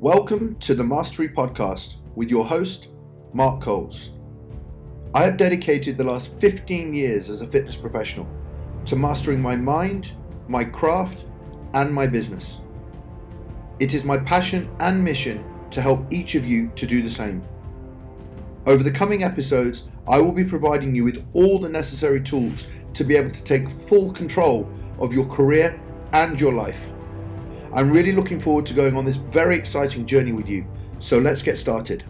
Welcome to the Mastery Podcast with your host, Mark Coles. I have dedicated the last 15 years as a fitness professional to mastering my mind, my craft, and my business. It is my passion and mission to help each of you to do the same. Over the coming episodes, I will be providing you with all the necessary tools to be able to take full control of your career and your life. I'm really looking forward to going on this very exciting journey with you. So let's get started.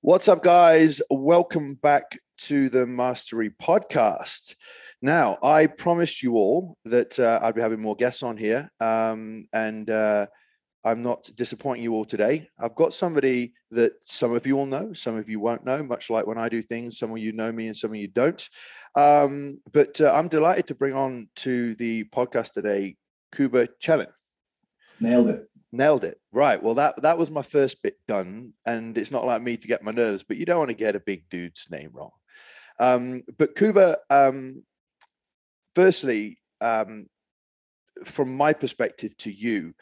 What's up, guys? Welcome back to the Mastery Podcast. Now, I promised you all that uh, I'd be having more guests on here, um, and uh, I'm not disappointing you all today. I've got somebody that some of you will know, some of you won't know, much like when I do things, some of you know me and some of you don't. Um, but uh, I'm delighted to bring on to the podcast today Kuba Cielen. Nailed it. Nailed it. Right. Well, that that was my first bit done, and it's not like me to get my nerves, but you don't want to get a big dude's name wrong. Um, but Kuba, um, firstly, um, from my perspective to you,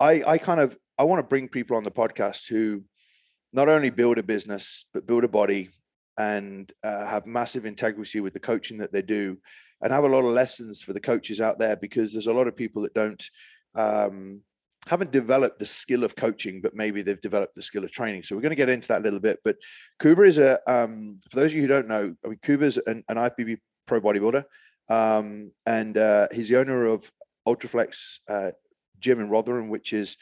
I I kind of I want to bring people on the podcast who not only build a business but build a body and uh, have massive integrity with the coaching that they do and have a lot of lessons for the coaches out there because there's a lot of people that don't um, haven't developed the skill of coaching but maybe they've developed the skill of training. So we're going to get into that a little bit but kuba is a um, for those of you who don't know i mean kuba is an, an IFBB pro bodybuilder um, and uh, he's the owner of ultraflex uh, gym in rotherham which is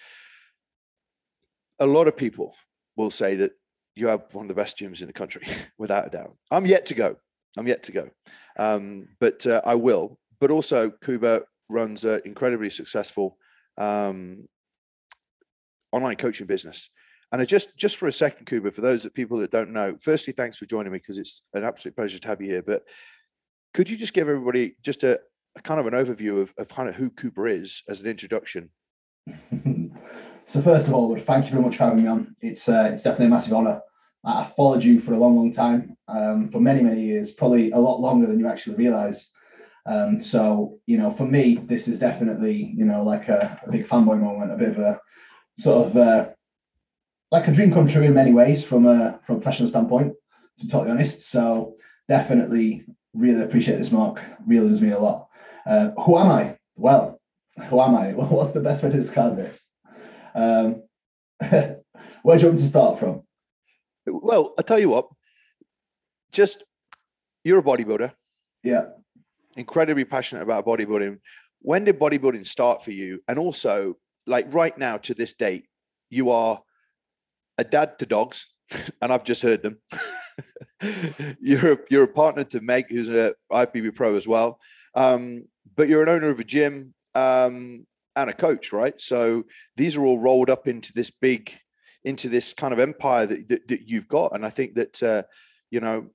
a lot of people will say that you have one of the best gyms in the country, without a doubt. I'm yet to go. I'm yet to go, um, but uh, I will. But also, Kuba runs an incredibly successful um, online coaching business. And I just just for a second, Kuba, for those that people that don't know, firstly, thanks for joining me because it's an absolute pleasure to have you here. But could you just give everybody just a, a kind of an overview of, of kind of who Kuba is as an introduction? So first of all, thank you very much for having me on. It's uh, it's definitely a massive honour. I followed you for a long, long time, um, for many, many years, probably a lot longer than you actually realise. Um, so you know, for me, this is definitely you know like a, a big fanboy moment, a bit of a sort of uh, like a dream come true in many ways from a from a professional standpoint. To be totally honest, so definitely really appreciate this, Mark. Really does mean a lot. Uh, who am I? Well, who am I? What's the best way to describe this? Um, where do you want to start from? Well, I tell you what, just you're a bodybuilder. Yeah. Incredibly passionate about bodybuilding. When did bodybuilding start for you? And also, like right now to this date, you are a dad to dogs, and I've just heard them. you're a, you're a partner to Meg, who's a IFBB pro as well. Um, but you're an owner of a gym. Um, and a coach, right? So these are all rolled up into this big, into this kind of empire that, that, that you've got. And I think that, uh, you know,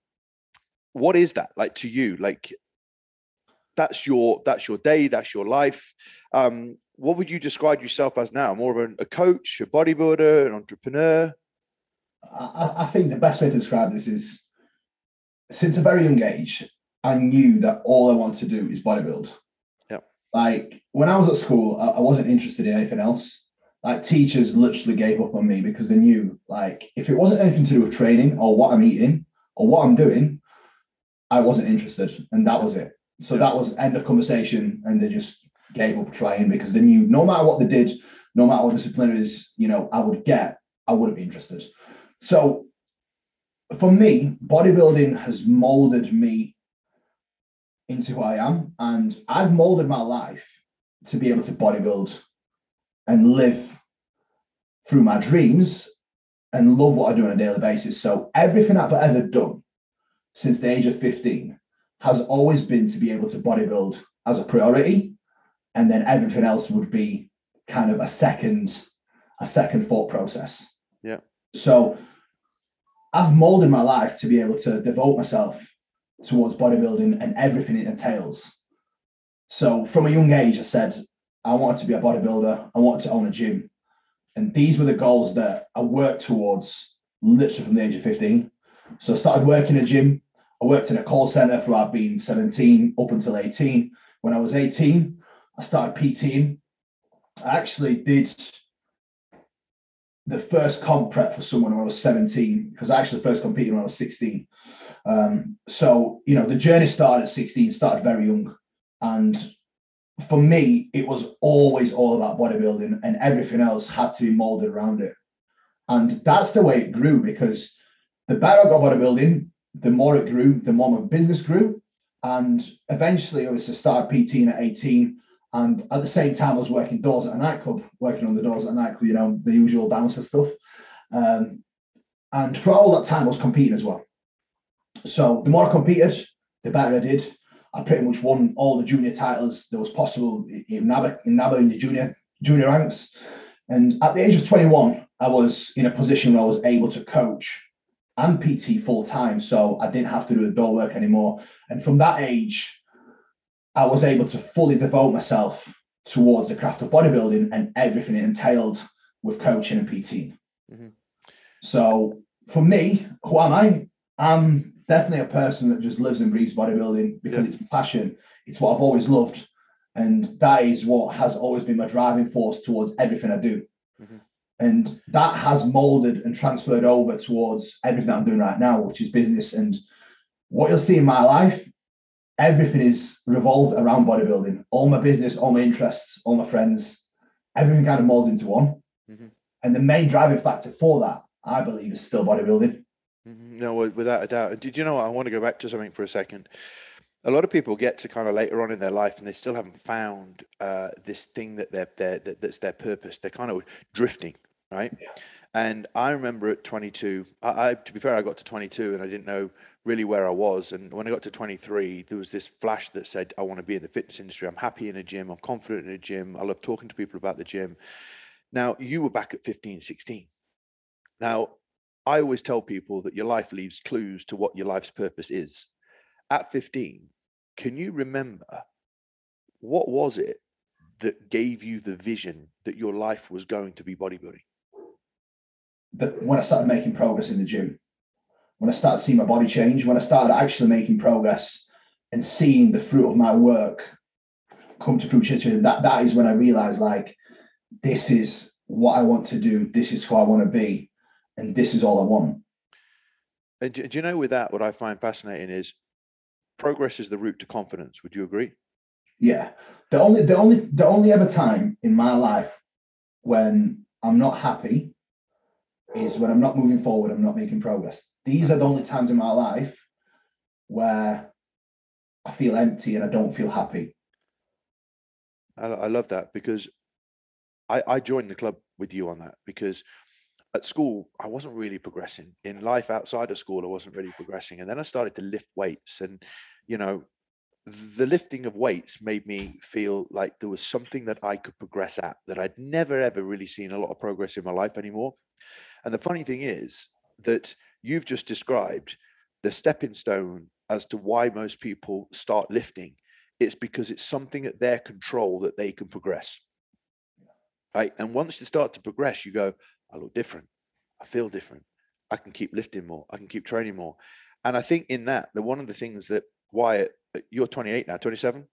what is that like to you? Like that's your, that's your day, that's your life. Um, what would you describe yourself as now? More of a, a coach, a bodybuilder, an entrepreneur? I, I think the best way to describe this is since a very young age, I knew that all I want to do is bodybuild like when I was at school, I, I wasn't interested in anything else. Like teachers literally gave up on me because they knew like if it wasn't anything to do with training or what I'm eating or what I'm doing, I wasn't interested, and that was it. So that was end of conversation, and they just gave up trying because they knew no matter what they did, no matter what disciplinaries you know I would get, I wouldn't be interested. So for me, bodybuilding has molded me into who I am. And I've molded my life to be able to bodybuild and live through my dreams and love what I do on a daily basis. So everything I've ever done since the age of 15 has always been to be able to bodybuild as a priority. And then everything else would be kind of a second, a second thought process. Yeah. So I've molded my life to be able to devote myself towards bodybuilding and everything it entails. So from a young age, I said I wanted to be a bodybuilder. I wanted to own a gym, and these were the goals that I worked towards literally from the age of 15. So I started working in a gym. I worked in a call center throughout being 17 up until 18. When I was 18, I started PTing. I actually did the first comp prep for someone when I was 17, because I actually first competed when I was 16. Um, so, you know, the journey started at 16, started very young. And for me, it was always all about bodybuilding and everything else had to be molded around it. And that's the way it grew because the better I got bodybuilding, the more it grew, the more my business grew. And eventually, I was to start PTing at 18. And at the same time, I was working doors at a nightclub, working on the doors at a nightclub, you know, the usual bouncer stuff. Um, and for all that time, I was competing as well. So the more I competed, the better I did. I pretty much won all the junior titles that was possible in NABBA in NABBA in the junior junior ranks. And at the age of 21, I was in a position where I was able to coach and PT full time. So I didn't have to do the door work anymore. And from that age, I was able to fully devote myself towards the craft of bodybuilding and everything it entailed with coaching and PT. Mm-hmm. So for me, who am I? I'm definitely a person that just lives and breathes bodybuilding because yeah. it's passion. It's what I've always loved. And that is what has always been my driving force towards everything I do. Mm-hmm. And that has molded and transferred over towards everything I'm doing right now, which is business. And what you'll see in my life, everything is revolved around bodybuilding. All my business, all my interests, all my friends, everything kind of molds into one. Mm-hmm. And the main driving factor for that, I believe, is still bodybuilding. Mm-hmm. No, without a doubt. Did you know what? I want to go back to something for a second. A lot of people get to kind of later on in their life and they still haven't found uh, this thing that they're, they're that, that's their purpose. They're kind of drifting, right? Yeah. And I remember at 22, I, I, to be fair, I got to 22 and I didn't know really where I was. And when I got to 23, there was this flash that said, I want to be in the fitness industry. I'm happy in a gym. I'm confident in a gym. I love talking to people about the gym. Now, you were back at 15, 16. Now, I always tell people that your life leaves clues to what your life's purpose is. At 15, can you remember what was it that gave you the vision that your life was going to be bodybuilding? That when I started making progress in the gym, when I started seeing my body change, when I started actually making progress and seeing the fruit of my work come to fruition, that that is when I realized like this is what I want to do, this is who I want to be and this is all I want. And do, do you know with that, what I find fascinating is progress is the route to confidence. Would you agree? Yeah. The only the only the only ever time in my life when I'm not happy is when I'm not moving forward, I'm not making progress. These are the only times in my life where I feel empty and I don't feel happy. I, I love that because I, I joined the club with you on that because at school, I wasn't really progressing. In life outside of school, I wasn't really progressing. And then I started to lift weights. And, you know, the lifting of weights made me feel like there was something that I could progress at that I'd never, ever really seen a lot of progress in my life anymore. And the funny thing is that you've just described the stepping stone as to why most people start lifting. It's because it's something at their control that they can progress. Right. And once you start to progress, you go, I look different. I feel different. I can keep lifting more. I can keep training more. And I think in that, the one of the things that Wyatt, uh, you're 28 now, 27?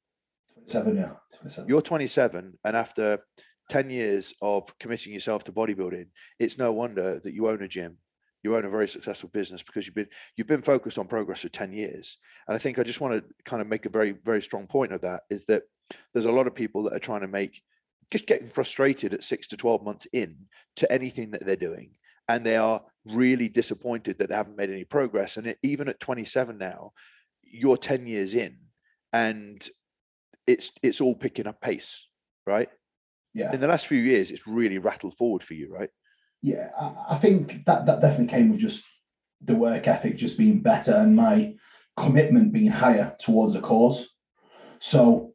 27, yeah. 27. You're 27, and after 10 years of committing yourself to bodybuilding, it's no wonder that you own a gym. You own a very successful business because you've been you've been focused on progress for 10 years. And I think I just want to kind of make a very, very strong point of that is that there's a lot of people that are trying to make just getting frustrated at six to 12 months in to anything that they're doing. And they are really disappointed that they haven't made any progress. And it, even at 27 now, you're 10 years in and it's it's all picking up pace, right? Yeah. In the last few years, it's really rattled forward for you, right? Yeah, I, I think that that definitely came with just the work ethic just being better and my commitment being higher towards the cause. So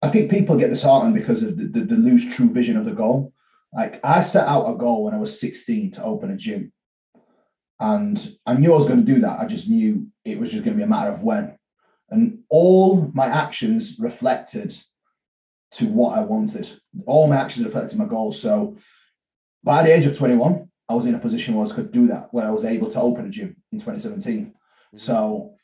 I think people get disheartened because of the, the, the lose true vision of the goal. Like I set out a goal when I was 16 to open a gym. And I knew I was going to do that. I just knew it was just going to be a matter of when. And all my actions reflected to what I wanted. All my actions reflected my goals. So by the age of 21, I was in a position where I could do that, where I was able to open a gym in 2017. Mm-hmm. So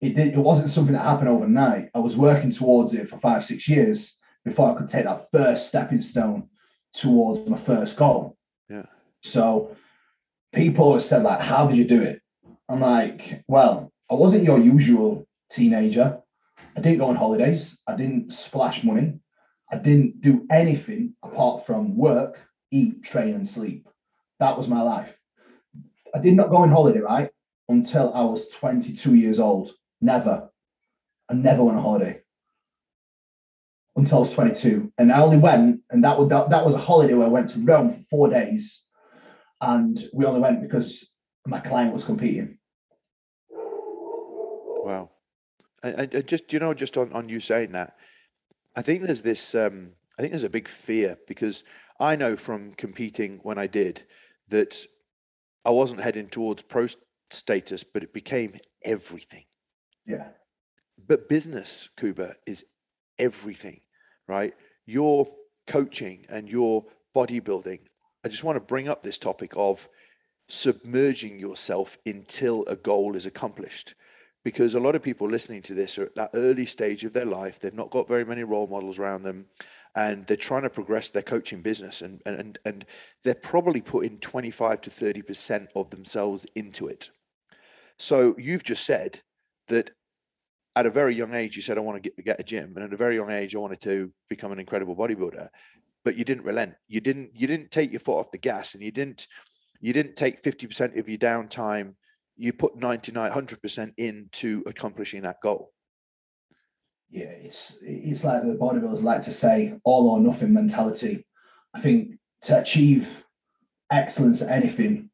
it did, it wasn't something that happened overnight. I was working towards it for five, six years, before I could take that first stepping stone towards my first goal. Yeah. So people always said, like, how did you do it? I'm like, well, I wasn't your usual teenager. I didn't go on holidays. I didn't splash money. I didn't do anything apart from work, eat, train, and sleep. That was my life. I did not go on holiday, right? Until I was 22 years old. Never. I never went on holiday until I was 22. And I only went, and that was that, that was a holiday where I went to Rome for four days. And we only went because my client was competing. Wow. I, I just you know, just on, on you saying that, I think there's this um, I think there's a big fear because I know from competing when I did that I wasn't heading towards pro status, but it became everything. Yeah. But business, Kuba, is everything right? Your coaching and your bodybuilding. I just want to bring up this topic of submerging yourself until a goal is accomplished. Because a lot of people listening to this are at that early stage of their life. They've not got very many role models around them and they're trying to progress their coaching business and and and they're probably putting 25 to 30% of themselves into it. So you've just said that at a very young age, you said, I want to get, get a gym. And at a very young age, I wanted to become an incredible bodybuilder. But you didn't relent. You didn't, you didn't take your foot off the gas and you didn't, you didn't take 50% of your downtime. You put 99, 100% into accomplishing that goal. Yeah, it's it's like the bodybuilders like to say all or nothing mentality. I think to achieve excellence at anything,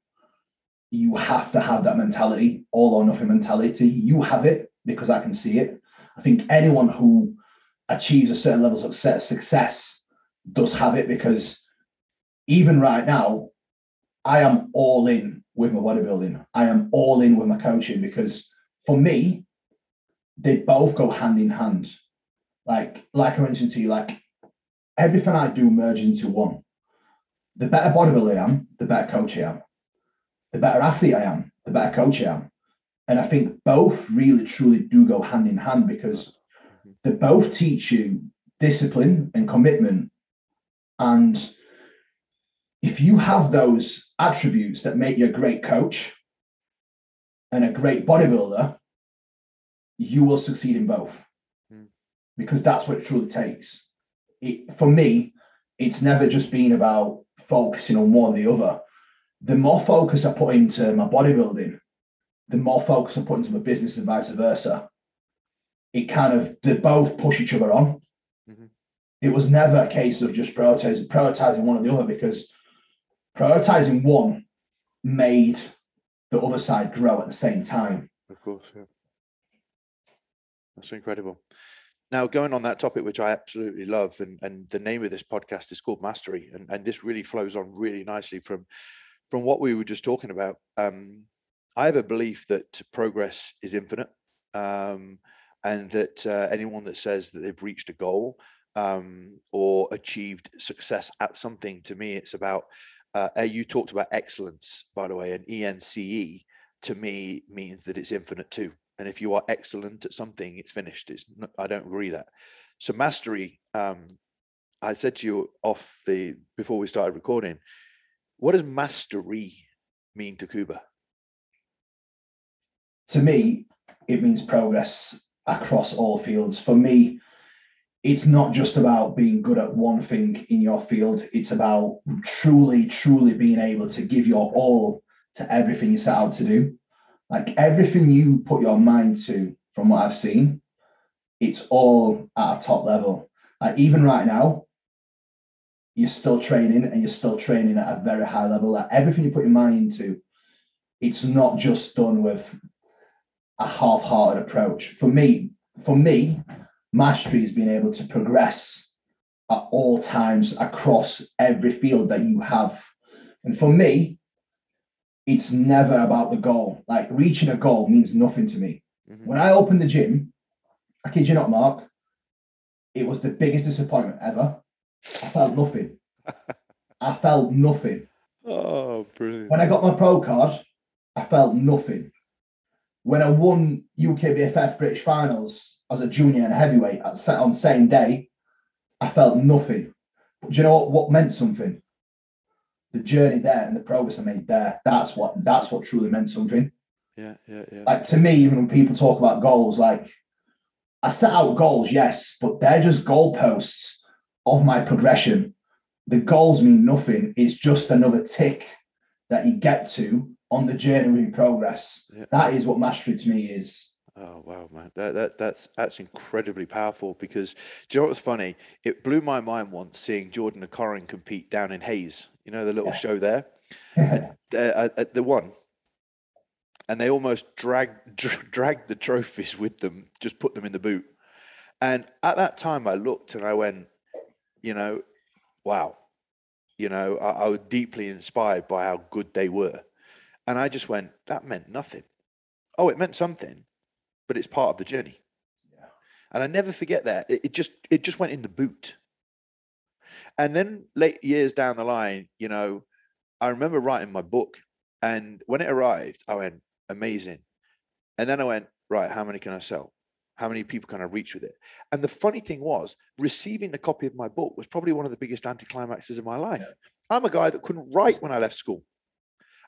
you have to have that mentality, all or nothing mentality. You have it, because I can see it. I think anyone who achieves a certain level of success does have it because even right now, I am all in with my bodybuilding. I am all in with my coaching because for me, they both go hand in hand. Like, like I mentioned to you, like everything I do merges into one. The better bodybuilder I am, the better coach I am. The better athlete I am, the better coach I am. And I think both really truly do go hand in hand because mm-hmm. they both teach you discipline and commitment. And if you have those attributes that make you a great coach and a great bodybuilder, you will succeed in both mm. because that's what it truly takes. It, for me, it's never just been about focusing on one or the other. The more focus I put into my bodybuilding, the more focus I put into my business and vice versa, it kind of they both push each other on. Mm-hmm. It was never a case of just prioritizing prioritizing one or the other because prioritizing one made the other side grow at the same time. Of course, yeah. That's incredible. Now, going on that topic, which I absolutely love, and, and the name of this podcast is called Mastery, and, and this really flows on really nicely from from what we were just talking about. Um, I have a belief that progress is infinite, um, and that uh, anyone that says that they've reached a goal um, or achieved success at something, to me, it's about. Uh, you talked about excellence, by the way, and ENCE to me means that it's infinite too. And if you are excellent at something, it's finished. It's not, I don't agree that. So mastery. Um, I said to you off the before we started recording. What does mastery mean to Kuba? To me, it means progress across all fields. For me, it's not just about being good at one thing in your field. It's about truly, truly being able to give your all to everything you set out to do. Like everything you put your mind to, from what I've seen, it's all at a top level. Like even right now, you're still training and you're still training at a very high level. Like everything you put your mind into, it's not just done with a half-hearted approach. For me, for me, mastery is being able to progress at all times across every field that you have. And for me, it's never about the goal. Like reaching a goal means nothing to me. Mm-hmm. When I opened the gym, I kid you not, Mark, it was the biggest disappointment ever. I felt nothing. I felt nothing. Oh, brilliant. When I got my pro card, I felt nothing when I won UKBFF British finals as a junior and a heavyweight at, on the same day, I felt nothing. But do you know what, what meant something? The journey there and the progress I made there. That's what that's what truly meant something. Yeah, yeah, yeah. Like to me, even when people talk about goals, like I set out goals, yes, but they're just goalposts of my progression. The goals mean nothing. It's just another tick that you get to on the journey of progress. Yeah. That is what mastery to me is. Oh wow, man, that, that that's that's incredibly powerful. Because do you know what's funny? It blew my mind once seeing Jordan and Corrin compete down in Hayes. You know the little yeah. show there. at, uh, at the one, and they almost dragged dragged the trophies with them, just put them in the boot. And at that time, I looked and I went, you know, wow, you know, I, I was deeply inspired by how good they were, and I just went, that meant nothing. Oh, it meant something, but it's part of the journey. Yeah. And I never forget that. It, it just it just went in the boot. And then late years down the line, you know, I remember writing my book, and when it arrived, I went, amazing. And then I went, right, how many can I sell? How many people can I reach with it? And the funny thing was, receiving a copy of my book was probably one of the biggest anticlimaxes of my life. I'm a guy that couldn't write when I left school.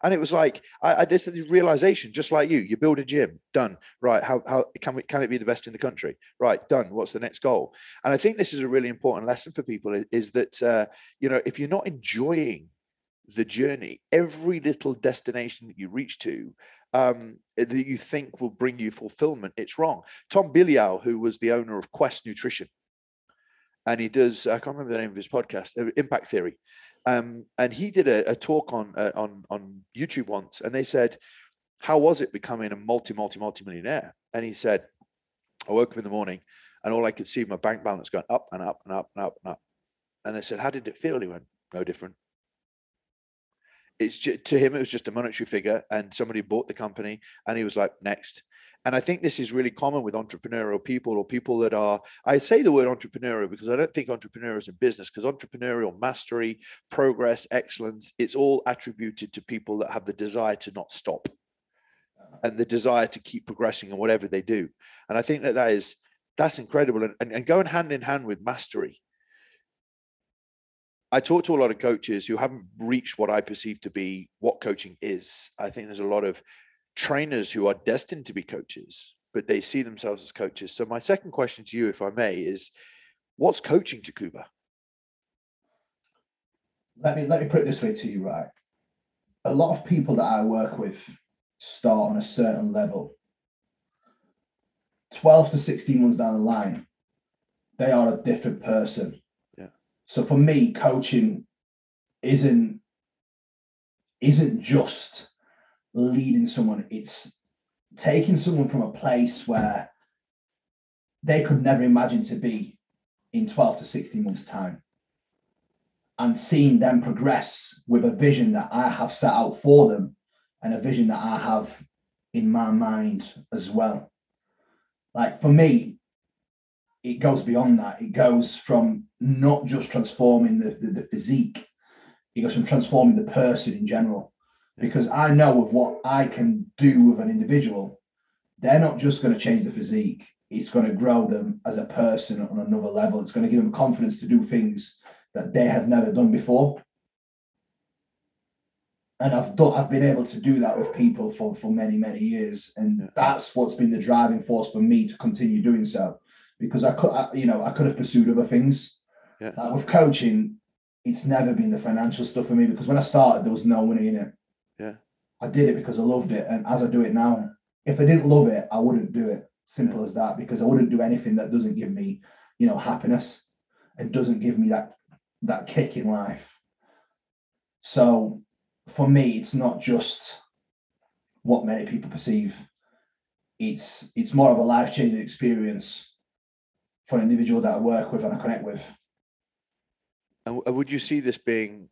And it was like I, I just had this realization, just like you. You build a gym, done. Right? How how can we can it be the best in the country? Right, done. What's the next goal? And I think this is a really important lesson for people is, that uh, you know if you're not enjoying the journey, every little destination that you reach to um, that you think will bring you fulfillment, it's wrong. Tom Bilyeu, who was the owner of Quest Nutrition, and he does, I can't remember the name of his podcast, uh, Impact Theory. Um, and he did a, a talk on, uh, on, on YouTube once, and they said, How was it becoming a multi, multi, multi millionaire? And he said, I woke up in the morning and all I could see my bank balance going up and up and up and up and up. And they said, How did it feel? He went, No different it's just, to him it was just a monetary figure and somebody bought the company and he was like next and i think this is really common with entrepreneurial people or people that are i say the word entrepreneurial because i don't think entrepreneur is in business because entrepreneurial mastery progress excellence it's all attributed to people that have the desire to not stop and the desire to keep progressing in whatever they do and i think that that is that's incredible and, and, and going hand in hand with mastery I talk to a lot of coaches who haven't reached what I perceive to be what coaching is. I think there's a lot of trainers who are destined to be coaches, but they see themselves as coaches. So my second question to you, if I may, is what's coaching to Kuba? Let me let me put it this way to you, right? A lot of people that I work with start on a certain level. 12 to 16 months down the line, they are a different person Yeah. so for me, coaching isn't isn't just leading someone, it's taking someone from a place where they could never imagine to be in 12 to 16 months' time and seeing them progress with a vision that I have set out for them and a vision that I have in my mind as well. Like for me, it goes beyond that. It goes from not just transforming the, the, the physique, it goes from transforming the person in general. Because I know of what I can do with an individual, they're not just going to change the physique, it's going to grow them as a person on another level. It's going to give them confidence to do things that they have never done before. And I've done, I've been able to do that with people for, for many, many years. And that's what's been the driving force for me to continue doing so because I could, I, you know, I could have pursued other things. Yeah. Like with coaching, it's never been the financial stuff for me because when I started, there was no money in it. I did it because I loved it, and as I do it now, if I didn't love it, I wouldn't do it. Simple as that. Because I wouldn't do anything that doesn't give me, you know, happiness, and doesn't give me that that kick in life. So, for me, it's not just what many people perceive. It's it's more of a life changing experience for an individual that I work with and I connect with. And would you see this being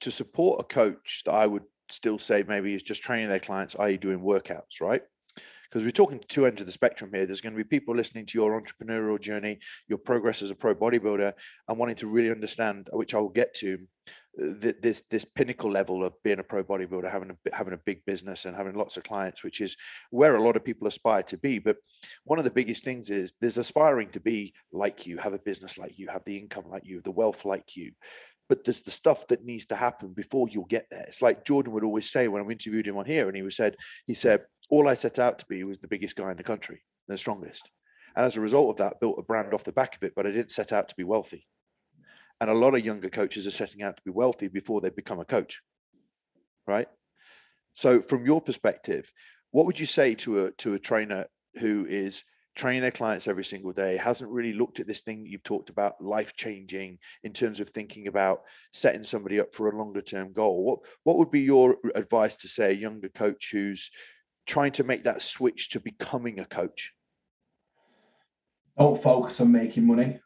to support a coach that I would still say maybe is just training their clients, i.e., doing workouts, right? Because we're talking to two ends of the spectrum here. There's going to be people listening to your entrepreneurial journey, your progress as a pro bodybuilder, and wanting to really understand, uh, which I will get to, uh, this this pinnacle level of being a pro bodybuilder, having a having a big business and having lots of clients, which is where a lot of people aspire to be. But one of the biggest things is there's aspiring to be like you, have a business like you, have the income like you, the wealth like you. But there's the stuff that needs to happen before you'll get there. It's like Jordan would always say when I interviewed him on here, and he was said, he said, all I set out to be was the biggest guy in the country, the strongest. And as a result of that, built a brand off the back of it, but I didn't set out to be wealthy. And a lot of younger coaches are setting out to be wealthy before they become a coach. Right. So from your perspective, what would you say to a to a trainer who is training their clients every single day, hasn't really looked at this thing that you've talked about, life changing in terms of thinking about setting somebody up for a longer term goal? What what would be your advice to say a younger coach who's trying to make that switch to becoming a coach? Don't focus on making money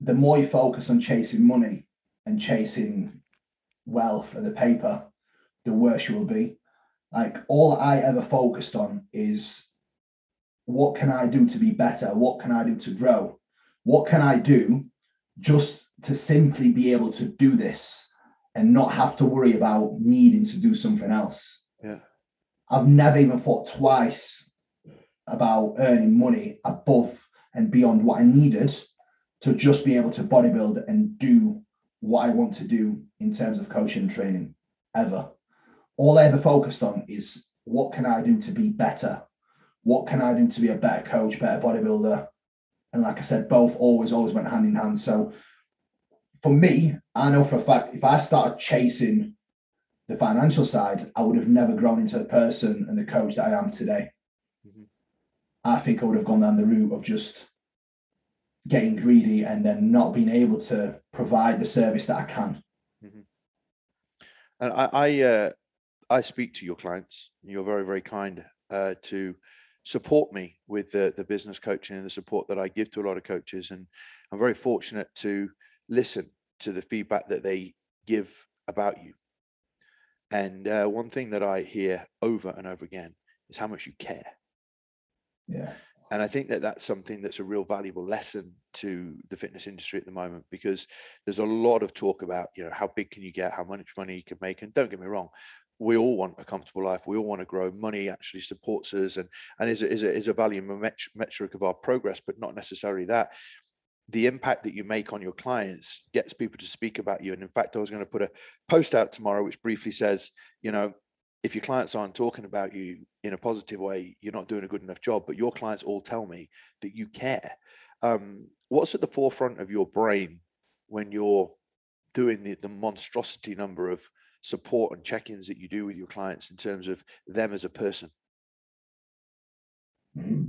the more you focus on chasing money and chasing wealth and the paper, the worse you will be. Like all I ever focused on is what can I do to be better? What can I do to grow? What can I do just to simply be able to do this and not have to worry about needing to do something else? Yeah. I've never even thought twice about earning money above and beyond what I needed to just be able to bodybuild and do what I want to do in terms of coaching and training ever. All I ever focused on is what can I do to be better? What can I do to be a better coach, better bodybuilder? And like I said, both always, always went hand in hand. So for me, I know for a fact if I started chasing the financial side, I would have never grown into the person and the coach that I am today. Mm-hmm. I think I would have gone down the route of just getting greedy and then not being able to provide the service that I can. Mm-hmm. And I, I, uh, I speak to your clients. You're very, very kind uh, to support me with the, the business coaching and the support that I give to a lot of coaches. And I'm very fortunate to listen to the feedback that they give about you. And uh, one thing that I hear over and over again is how much you care. Yeah and I think that that's something that's a real valuable lesson to the fitness industry at the moment because there's a lot of talk about you know how big can you get, how much money you can make, and don't get me wrong, we all want a comfortable life. We all want to grow. Money actually supports us and and is a, is a, is a value metric of our progress, but not necessarily that. The impact that you make on your clients gets people to speak about you. And in fact, I was going to put a post out tomorrow which briefly says, you know, if your clients aren't talking about you in a positive way, you're not doing a good enough job. But your clients all tell me that you care. Um, what's at the forefront of your brain when you're doing the, the monstrosity number of support and check-ins that you do with your clients in terms of them as a person? Mm-hmm.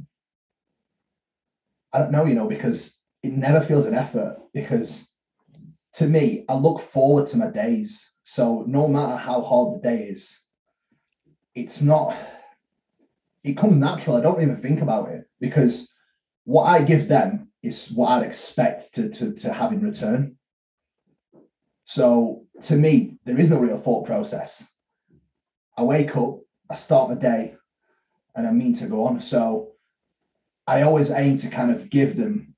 I don't know, you know, because it never feels an effort. Because to me, I look forward to my days. So no matter how hard the day is, it's not it comes natural. I don't even think about it because what I give them is what I'd expect to, to, to have in return. So to me, there is no real thought process. I wake up, I start my day, and I mean to go on. So I always aim to kind of give them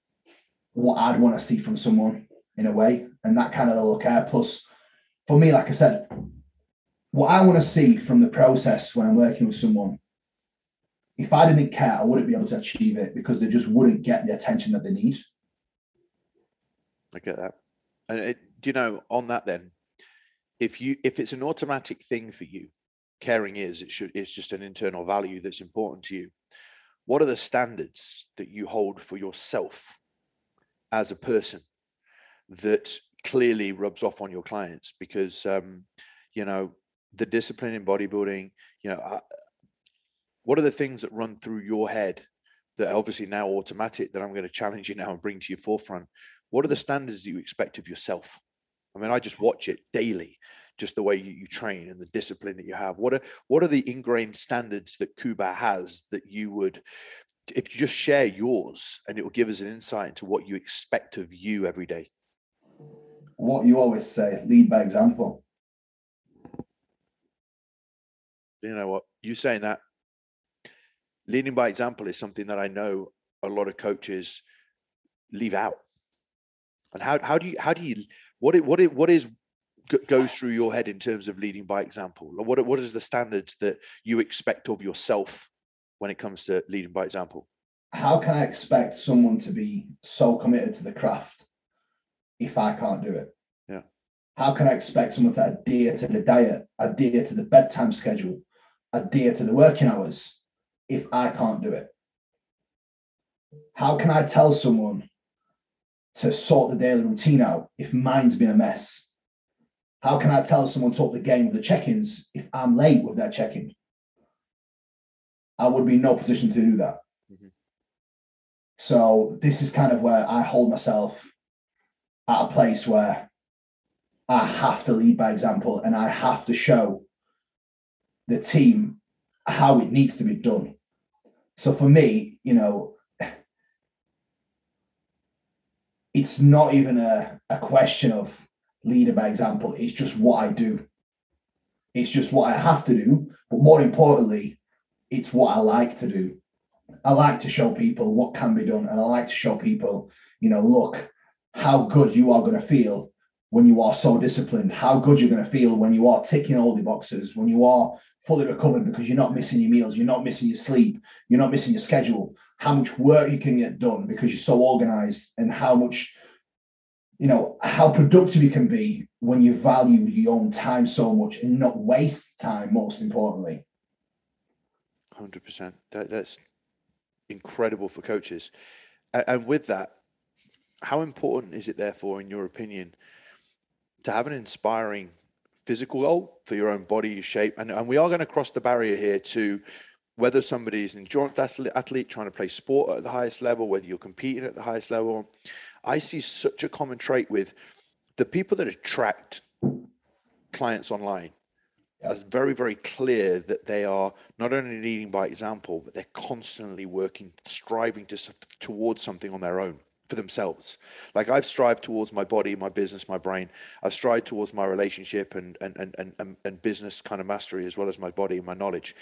what I'd want to see from someone in a way, and that kind of little care. Plus, for me, like I said, what I want to see from the process when I'm working with someone, if I didn't care, I wouldn't be able to achieve it because they just wouldn't get the attention that they need. I get that. And it, you know, on that then, if you if it's an automatic thing for you, caring is it should it's just an internal value that's important to you. What are the standards that you hold for yourself as a person that clearly rubs off on your clients? Because um, you know, the discipline in bodybuilding you know uh, what are the things that run through your head that obviously now automatic that i'm going to challenge you now and bring to your forefront what are the standards that you expect of yourself i mean i just watch it daily just the way you, you train and the discipline that you have. What are what are the ingrained standards that kuba has that you would if you just share yours and it will give us an insight into what you expect of you every day? What you always say lead by example. You know what? You saying that leading by example is something that I know a lot of coaches leave out. And how how do you how do you What it what it what is goes through your head in terms of leading by example? What what is the standards that you expect of yourself when it comes to leading by example? How can I expect someone to be so committed to the craft if I can't do it? Yeah. How can I expect someone to adhere to the diet, adhere to the bedtime schedule, adhere to the working hours if I can't do it? How can I tell someone to sort the daily routine out if mine's been a mess? How can I tell someone to up the game with the check-ins if I'm late with their check-in? I would be in no position to do that. Mm-hmm. So this is kind of where I hold myself at a place where I have to lead by example and I have to show the team how it needs to be done. So for me, you know, it's not even a, a question of leader by example. It's just what I do. It's just what I have to do. But more importantly, it's what I like to do. I like to show people what can be done. And I like to show people, you know, look how good you are going to feel when you are so disciplined, how good you're going to feel when you are ticking all the boxes, when you are fully recovered because you're not missing your meals, you're not missing your sleep, you're not missing your schedule, how much work you can get done because you're so organized, and how much, you know, how productive you can be when you value your own time so much and not waste time, most importantly. 100%. That, that's incredible for coaches. And, and with that, how important is it, therefore, in your opinion, to have an inspiring physical goal for your own body, your shape? And, and we are going to cross the barrier here to whether somebody is an endurance athlete trying to play sport at the highest level, whether you're competing at the highest level. I see such a common trait with the people that attract clients online it's very, very clear that they are not only leading by example, but they're constantly working, striving to towards something on their own for themselves. Like I've strived towards my body, my business, my brain. I've strived towards my relationship and and and and, and business kind of mastery as well as my body and my knowledge.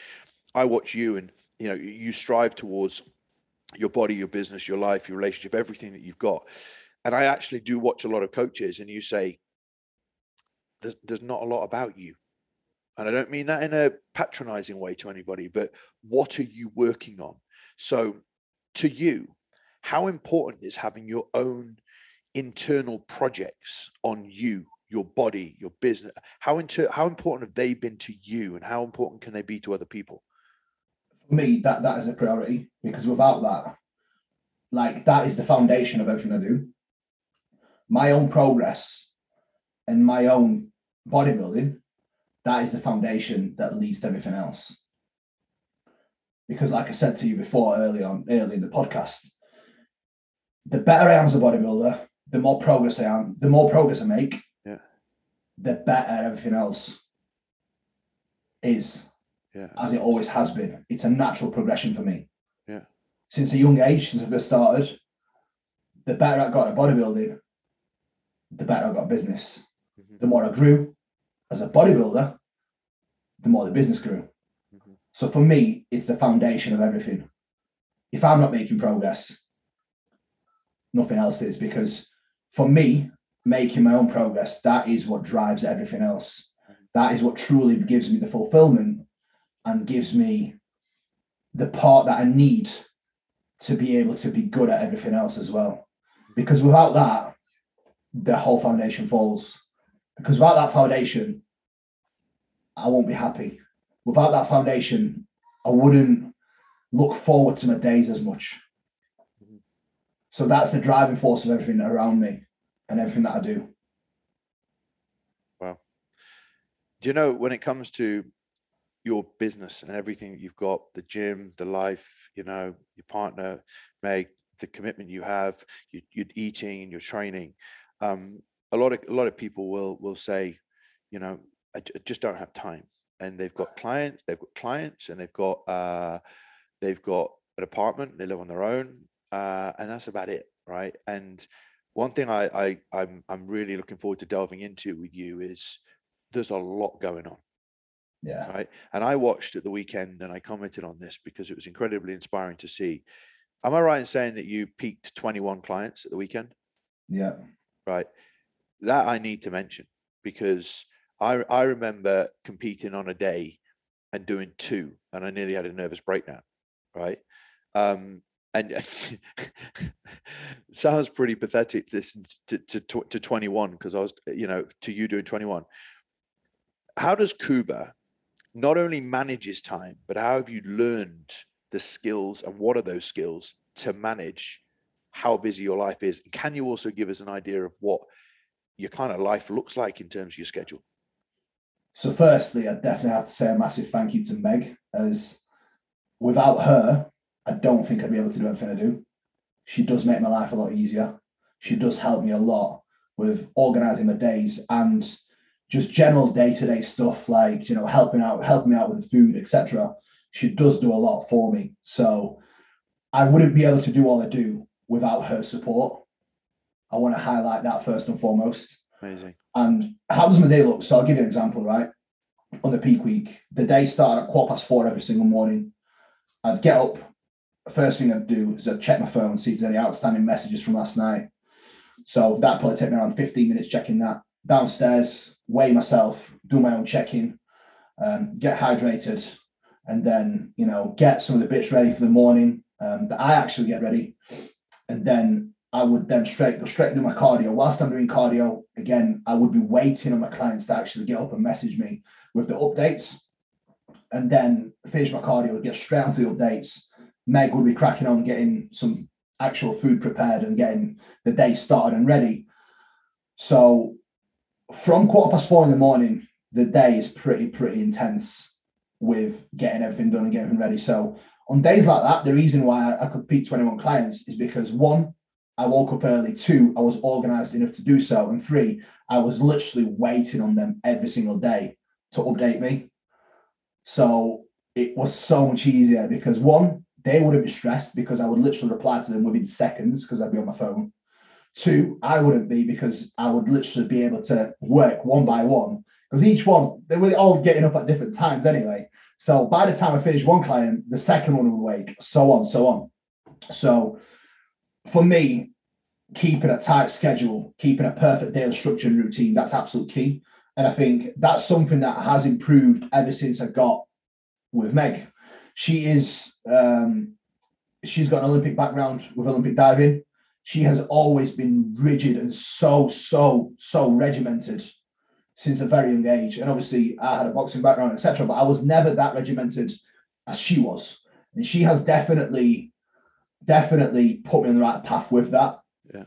I watch you, and you know you strive towards your body, your business, your life, your relationship, everything that you've got. And I actually do watch a lot of coaches, and you say, there's, there's not a lot about you and I don't mean that in a patronizing way to anybody, but what are you working on? So, to you, how important is having your own internal projects on you, your body, your business? How into how important have they been to you, and how important can they be to other people? Me, that that is a priority because without that, like that is the foundation of everything I do. My own progress and my own bodybuilding that is the foundation that leads to everything else. Because, like I said to you before, early on, early in the podcast, the better I am as a bodybuilder, the more progress I am, the more progress I make, yeah, the better everything else is. Yeah. As it always has been. It's a natural progression for me. Yeah. Since a young age, since I first started, the better I got at bodybuilding, the better I got business. Mm-hmm. The more I grew, as a bodybuilder, the more the business grew. Mm-hmm. So for me, it's the foundation of everything. If I'm not making progress, nothing else is because for me, making my own progress, that is what drives everything else. Mm-hmm. That is what truly gives me the fulfillment and gives me the part that I need to be able to be good at everything else as well. Because without that, the whole foundation falls. Because without that foundation, I won't be happy. Without that foundation, I wouldn't look forward to my days as much. So that's the driving force of everything around me and everything that I do. Wow. Do you know when it comes to your business and everything you've got, the gym, the life, you know, your partner, Meg, the commitment you have, you, are eating and you're training. Um, a lot of a lot of people will will say, you know, I, I just don't have time. And they've got clients, they've got clients, and they've got uh, they've got an apartment. They live on their own, uh, and that's about it, right? And one thing I, I I'm I'm really looking forward to delving into with you is there's a lot going on. Yeah. Right. And I watched at the weekend and I commented on this because it was incredibly inspiring to see. Am I right in saying that you peaked 21 clients at the weekend? Yeah. Right that I need to mention because I I remember competing on a day and doing two, and I nearly had a nervous breakdown. Right. Um, and sounds pretty pathetic listen to, to, to 21 because I was, you know, to you doing 21. How does Kuba not only manages time, but how have you learned the skills and what are those skills to manage how busy your life is? Can you also give us an idea of what your kind of life looks like in terms of your schedule? So, firstly, I definitely have to say a massive thank you to Meg, as without her, I don't think I'd be able to do everything I do. She does make my life a lot easier. She does help me a lot with organizing my days and just general day-to-day stuff like you know helping out helping me out with the food etc she does do a lot for me. So i wouldn't be able to do all i do without her support. I want to highlight that first and foremost. Amazing. And how does my day look? So i'll give you an example right? On the peak week the day started at quarter past four every single morning. I'd get up first thing I'd do is I'd check my phone, see if there's any outstanding messages from last night. So that probably take me around 15 minutes checking that. Downstairs, weigh myself, do my own checking, um, get hydrated, and then you know get some of the bits ready for the morning um, that I actually get ready, and then I would then straight go straight into my cardio. Whilst I'm doing cardio, again, I would be waiting on my clients to actually get up and message me with the updates, and then finish my cardio, get straight onto the updates, Meg would be cracking on getting some actual food prepared and getting the day started and ready. So from quarter past four in the morning, the day is pretty, pretty intense with getting everything done and getting ready. So on days like that, the reason why I could beat 21 clients is because one, I woke up early. Two, I was organized enough to do so. And three, I was literally waiting on them every single day to update me. So it was so much easier because one, they wouldn't be stressed because I would literally reply to them within seconds because I'd be on my phone. Two, I wouldn't be because I would literally be able to work one by one because each one they were all getting up at different times anyway. So by the time I finished one client, the second one would wake, so on, so on. So for me, keeping a tight schedule, keeping a perfect daily structure and routine, that's absolute key. And I think that's something that has improved ever since I got with Meg she is um, she's got an Olympic background with Olympic diving. She has always been rigid and so so so regimented since a very young age. And obviously, I had a boxing background, etc. But I was never that regimented as she was, and she has definitely definitely put me on the right path with that. Yeah.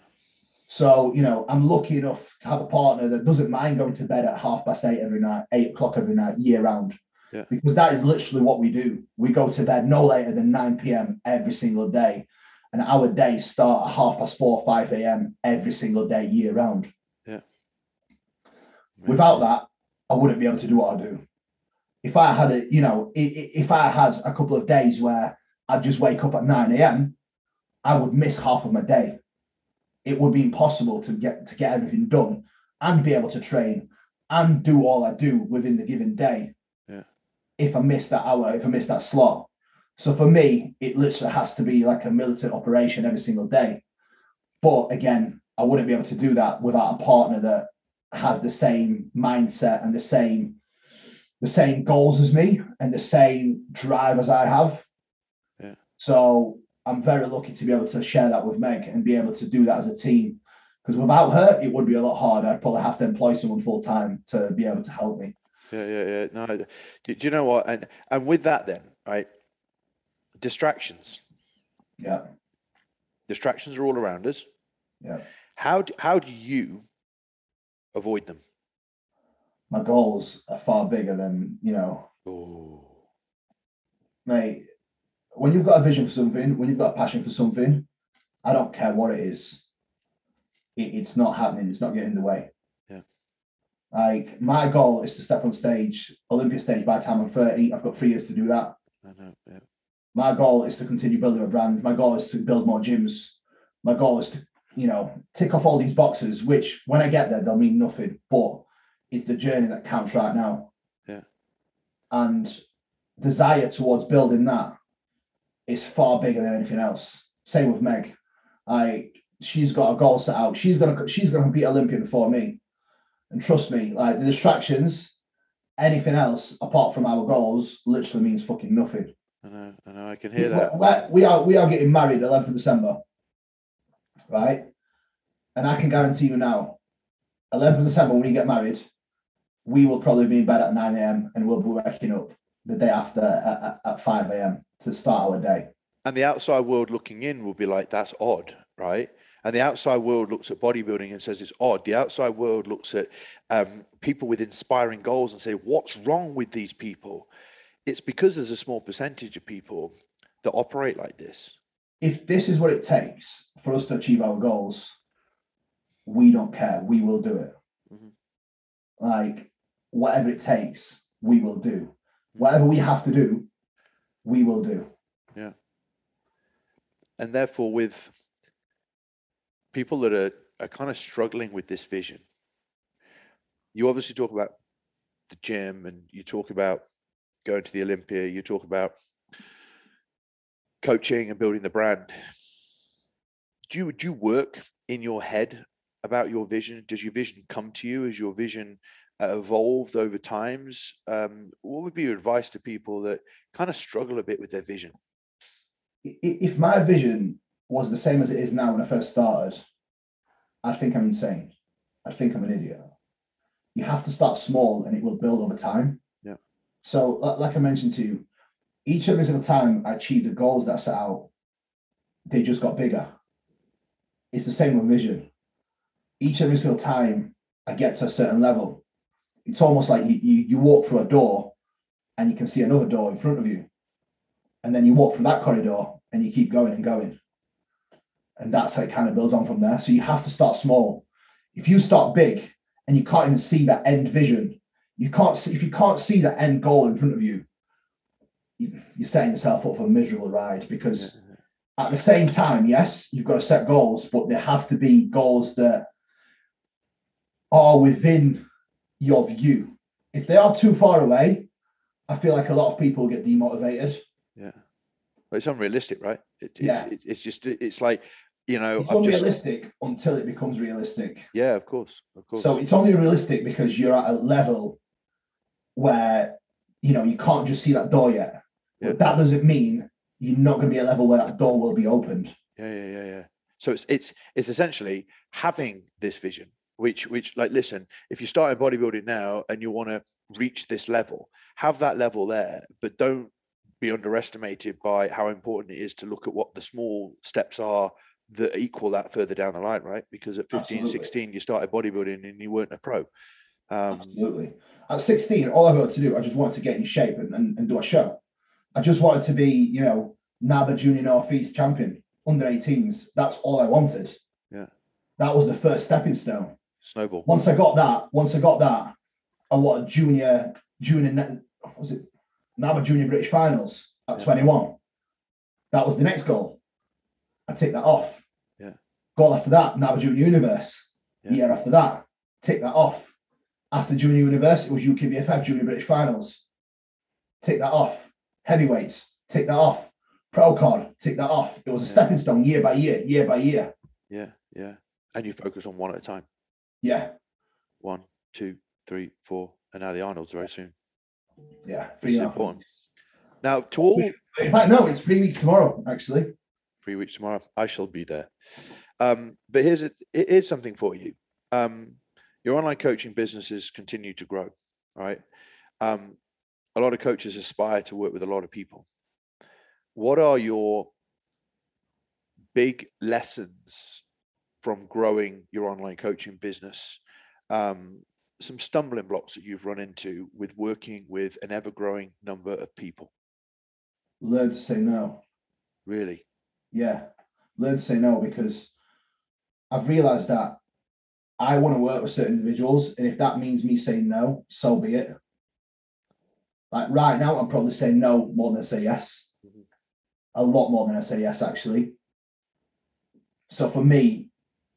So you know, I'm lucky enough to have a partner that doesn't mind going to bed at half past eight every night, eight o'clock every night, year round. Yeah. Because that is literally what we do. We go to bed no later than 9 p.m. every single day. And our days start at half past four, or 5 a.m. every single day, year round. Yeah. Without that, I wouldn't be able to do what I do. If I had a, you know, if I had a couple of days where I'd just wake up at 9 a.m., I would miss half of my day. It would be impossible to get to get everything done and be able to train and do all I do within the given day Yeah. if I miss that hour, if I miss that slot. So for me, it literally has to be like a militant operation every single day. But again, I wouldn't be able to do that without a partner that has the same mindset and the same the same goals as me and the same drive as I have. Yeah. So I'm very lucky to be able to share that with Meg and be able to do that as a team. Because without her, it would be a lot harder. I'd probably have to employ someone full time to be able to help me. Yeah, yeah, yeah. No, do, do you know what? And and with that, then, right? Distractions. Yeah. Distractions are all around us. Yeah. How do, how do you avoid them? My goals are far bigger than you know. Oh. Mate, when you've got a vision for something, when you've got a passion for something, I don't care what it is. It, it's not happening. It's not getting in the way. Yeah. Like my goal is to step on stage, Olympic stage by the time I'm 30. I've got three years to do that. I know, yeah. My goal is to continue building a brand. My goal is to build more gyms. My goal is to, you know, tick off all these boxes, which when I get there, they'll mean nothing. But it's the journey that counts right now. Yeah. And desire towards building that is far bigger than anything else. Same with Meg. I she's got a goal set out. She's gonna she's gonna be Olympian before me And trust me, like the distractions, anything else apart from our goals literally means fucking nothing. I know, I know, I can hear that. We're, we are we are getting married 11th of December, right? And I can guarantee you now, 11th of December when we get married, we will probably be in bed at 9 a.m. and we'll be waking up the day after at, at, at 5 a.m. to start our day. And the outside world looking in will be like, that's odd, right? And the outside world looks at bodybuilding and says it's odd. The outside world looks at um, people with inspiring goals and say, what's wrong with these people? It's because there's a small percentage of people that operate like this. If this is what it takes for us to achieve our goals, we don't care. We will do it. Mm-hmm. Like, whatever it takes, we will do. Whatever we have to do, we will do. Yeah. And therefore, with people that are, are kind of struggling with this vision, you obviously talk about the gym and you talk about going to the Olympia, you talk about coaching and building the brand. Do you, do you work in your head about your vision? Does your vision come to you? Has your vision uh, evolved over times? Um, what would be your advice to people that kind of struggle a bit with their vision? If my vision was the same as it is now when I first started, I think I'm insane. I think I'm an idiot. You have to start small and it will build over time. So, like I mentioned to you, each every single time I achieved the goals that I set out, they just got bigger. It's the same with vision. Each every single time I get to a certain level, it's almost like you, you, you walk through a door and you can see another door in front of you. And then you walk through that corridor and you keep going and going. And that's how it kind of builds on from there. So you have to start small. If you start big and you can't even see that end vision, you can't see if you can't see that end goal in front of you, you're setting yourself up for a miserable ride because mm-hmm. at the same time, yes, you've got to set goals, but they have to be goals that are within your view. If they are too far away, I feel like a lot of people get demotivated. Yeah. But it's unrealistic, right? It, it's, yeah. It, it's just, it's like, you know, it's unrealistic just... until it becomes realistic. Yeah, of course. Of course. So it's only realistic because you're at a level where, you know, you can't just see that door yet. Yeah. That doesn't mean you're not going to be a level where that door will be opened. Yeah, yeah, yeah, yeah. So it's it's it's essentially having this vision, which which like listen, if you start bodybuilding now and you want to reach this level, have that level there, but don't be underestimated by how important it is to look at what the small steps are that equal that further down the line, right? Because at 15, Absolutely. 16, you started bodybuilding and you weren't a pro. Um, Absolutely. At 16, all I wanted to do, I just wanted to get in shape and, and, and do a show. I just wanted to be, you know, NABBA Junior Northeast champion, under 18s. That's all I wanted. Yeah. That was the first stepping stone. Snowball. Once I got that, once I got that, I wanted junior, junior, was it NABBA Junior British Finals at yeah. 21. That was the next goal. I take that off. Yeah. Goal after that, NABBA Junior Universe. Yeah. Year after that, take that off. After Junior Universe, it was UKBFF Junior British Finals. Take that off. Heavyweights, take that off. Pro card, take that off. It was a yeah. stepping stone year by year, year by year. Yeah, yeah. And you focus on one at a time. Yeah. One, two, three, four, and now the Arnold's very soon. Yeah, it's important. Now, to all. In fact, no, it's three weeks tomorrow, actually. Three weeks tomorrow. I shall be there. Um, but here's a, here's something for you. Um, your online coaching businesses continue to grow, right? Um, a lot of coaches aspire to work with a lot of people. What are your big lessons from growing your online coaching business? Um, some stumbling blocks that you've run into with working with an ever growing number of people? Learn to say no. Really? Yeah. Learn to say no because I've realized that I want to work with certain individuals. And if that means me saying no, so be it. Like right now, I'm probably saying no more than I say yes. Mm-hmm. A lot more than I say yes, actually. So for me,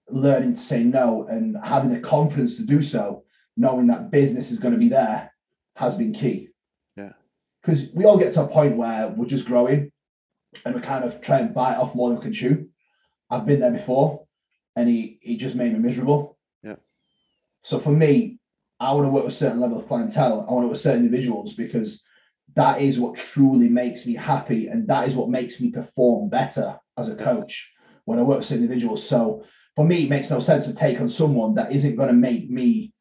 learning to say no and having the confidence to do so knowing that business is going to be there has been key. Yeah. Because we all get to a point where we're just growing and we kind of try and bite off more than we can chew. I've been there before and he, he just made me miserable. So for me, I want to work with a certain level of clientele. I want to work with certain individuals because that is what truly makes me happy and that is what makes me perform better as a coach when I work with individuals. So for me, it makes no sense to take on someone that isn't going to make me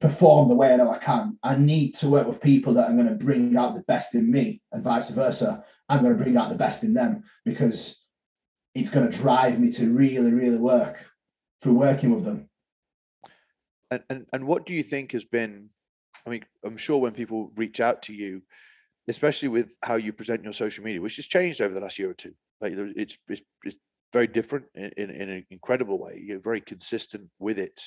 perform the way I know I can. I need to work with people that are going to bring out the best in me and vice versa. I'm going to bring out the best in them because it's going to drive me to really, really work through working with them. And, and and what do you think has been? I mean, I'm sure when people reach out to you, especially with how you present your social media, which has changed over the last year or two. Like it's it's, it's very different in, in, in, an incredible way. You're very consistent with it.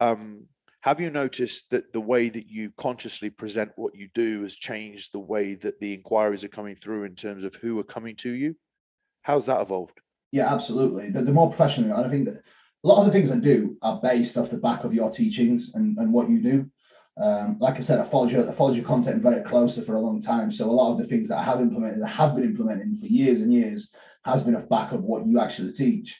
Um, have you noticed that the way that you consciously present what you do has changed the way that the inquiries are coming through in terms of who are coming to you? How's that evolved? Yeah, absolutely. The, the more professional, I think that a lot of the things I do are based off the back of your teachings and, and what you do. Um, like I said, I followed your I followed your content very closely for a long time. So a lot of the things that I have implemented, I have been implementing for years and years, has been off back of what you actually teach.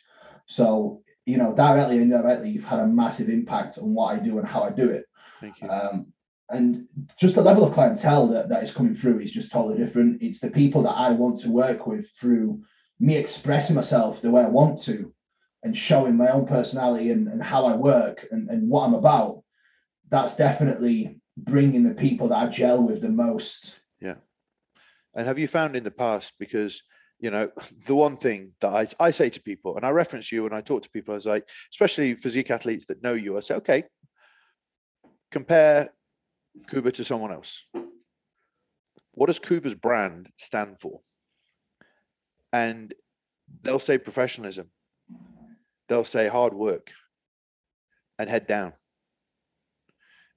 So you know, directly and indirectly, you've had a massive impact on what I do and how I do it. Thank you. Um, and just the level of clientele that, that is coming through is just totally different. It's the people that I want to work with through me expressing myself the way I want to and showing my own personality and, and how I work and, and what I'm about. That's definitely bringing the people that I gel with the most. Yeah. And have you found in the past, because you know, the one thing that I, I say to people, and I reference you when I talk to people, I was like, especially physique athletes that know you, I say, okay, compare Kuba to someone else. What does Kuba's brand stand for? And they'll say professionalism, they'll say hard work and head down.